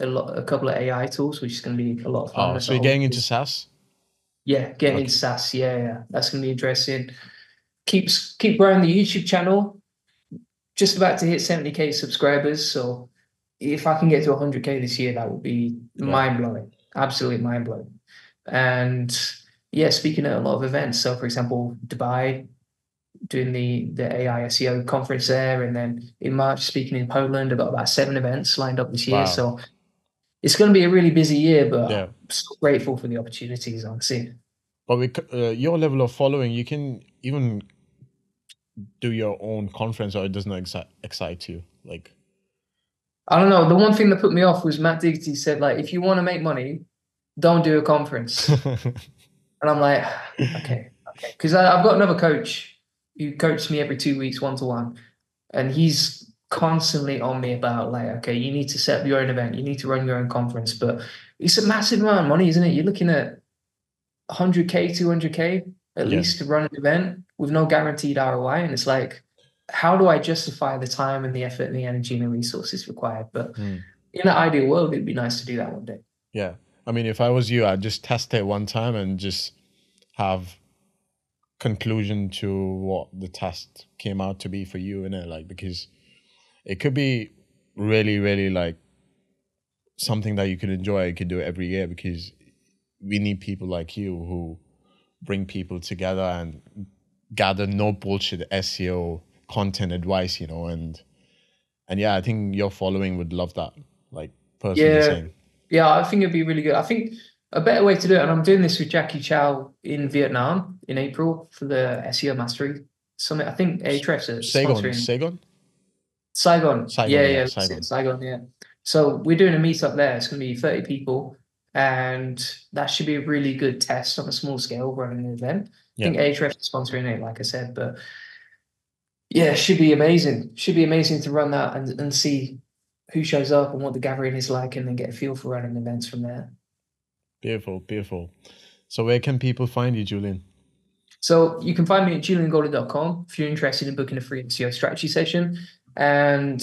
A lot, a couple of AI tools, which is going to be a lot of fun. Oh, so you're getting into SaaS? Yeah, getting okay. into SaaS. Yeah, yeah, that's going to be interesting. Keeps keep growing the YouTube channel just about to hit 70k subscribers. So if I can get to 100k this year, that would be yeah. mind blowing, absolutely mind blowing. And yeah, speaking at a lot of events. So for example, Dubai, doing the the AI SEO conference there, and then in March speaking in Poland. I've got about seven events lined up this year. Wow. So it's going to be a really busy year, but yeah. I'm so grateful for the opportunities I'm seeing. But with uh, your level of following, you can even do your own conference or it does not excite, excite you? Like i don't know. The one thing that put me off was matt diggity said like if you want to make money don't do a conference. And i'm like okay okay. Because i've got another coach who coaches me every two weeks one to one and he's constantly on me about like okay you need to set up your own event. You need to run your own conference. But it's a massive amount of money isn't it? You're looking at 100k 200k at yeah. least to run an event with no guaranteed ROI. And it's like, how do I justify the time and the effort and the energy and the resources required? But mm. in an ideal world, it'd be nice to do that one day. Yeah. I mean, if I was you, I'd just test it one time and just have conclusion to what the test came out to be for you in it like because it could be really really like something that you could enjoy you could do it every year because we need people like you who bring people together and gather no bullshit SEO content advice, you know, and and yeah, I think your following would love that. Like personally Yeah. saying. Yeah, I think it'd be really good. I think a better way to do it, and I'm doing this with Jacky Chou in Vietnam in April for the SEO Mastery Summit. I think Ahrefs is Saigon, sponsoring Saigon? Saigon. Saigon, yeah, yeah, yeah, Saigon. Saigon. yeah. So we're doing a meetup there. It's going to be 30 people, and that should be a really good test on a small scale running an event. I think Ahrefs is sponsoring it, like I said, but yeah, should be amazing. Should be amazing to run that and, and see who shows up and what the gathering is like, and then get a feel for running events from there. Beautiful, beautiful. So where can people find you, Julian? So you can find me at juliangoldie.com if you're interested in booking a free SEO strategy session. And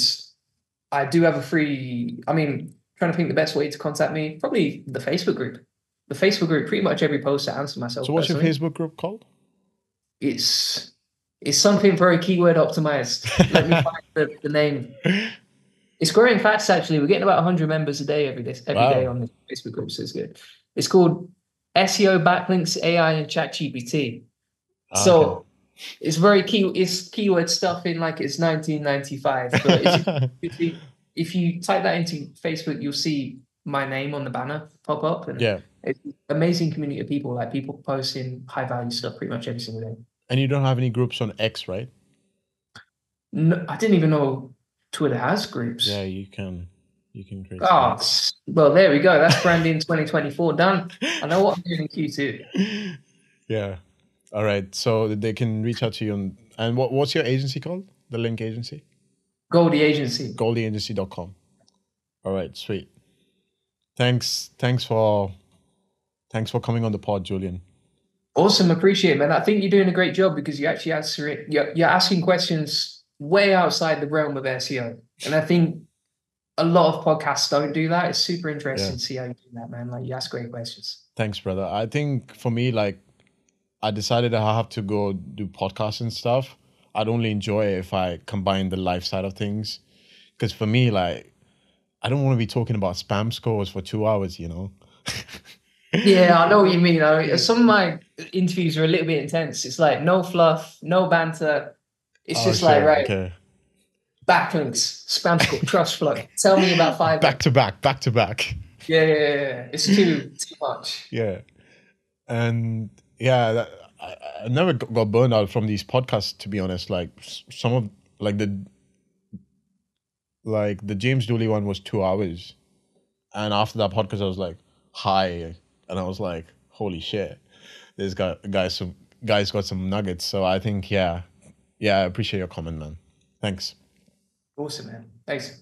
I do have a free, I mean, trying to think the best way to contact me, probably the Facebook group. The Facebook group, pretty much every post I answer myself. So what's your. Facebook group called? It's it's something very keyword optimized. Let me find the, the name. It's growing fast actually. We're getting about 100 members a day every day, every Wow. day on the Facebook group, so it's good. It's called SEO backlinks AI and ChatGPT. Ah, So okay. it's very key. It's keyword stuff in like it's 1995. But it's, if, you, type that into Facebook, you'll see my name on the banner pop up, and yeah. it's an amazing community of people. Like people posting high value stuff pretty much every single day. And you don't have any groups on X, right? No, I didn't even know Twitter has groups. Yeah, you can you can create Oh, well, there we go. That's branding 2024 done. I know what I'm doing in Q2. yeah. All right. So they can reach out to you on and what what's your agency called? The link agency? Goldie Agency. goldieagency.com. All right, sweet. Thanks thanks for thanks for coming on the pod, Julian. Awesome, appreciate it, man. I think you're doing a great job because you actually answer it. You're, you're asking questions way outside the realm of SEO, and I think a lot of podcasts don't do that. It's super interesting Yeah. to see how you do that, man. Like you ask great questions. Thanks, brother. I think for me, like I decided I have to go do podcasts and stuff. I'd only enjoy it if I combine the life side of things. Because for me, like I don't want to be talking about spam scores for two hours, you know. Yeah, I know what you mean. I, some of my interviews are a little bit intense. It's like no fluff, no banter. It's Oh, just like right Okay. backlinks, spam score, trust flow. Tell me about five. Back to back, back to back. Yeah, yeah, yeah, yeah. It's too too much. Yeah. And yeah, that, I, I never got burned out from these podcasts, to be honest. Like some of like the like the James Dooley one was two hours. And after that podcast I was like, hi. And I was like, holy shit. This guy guys some guys got some nuggets. So I think yeah. Yeah, I appreciate your comment, man. Thanks. Awesome, man. Thanks.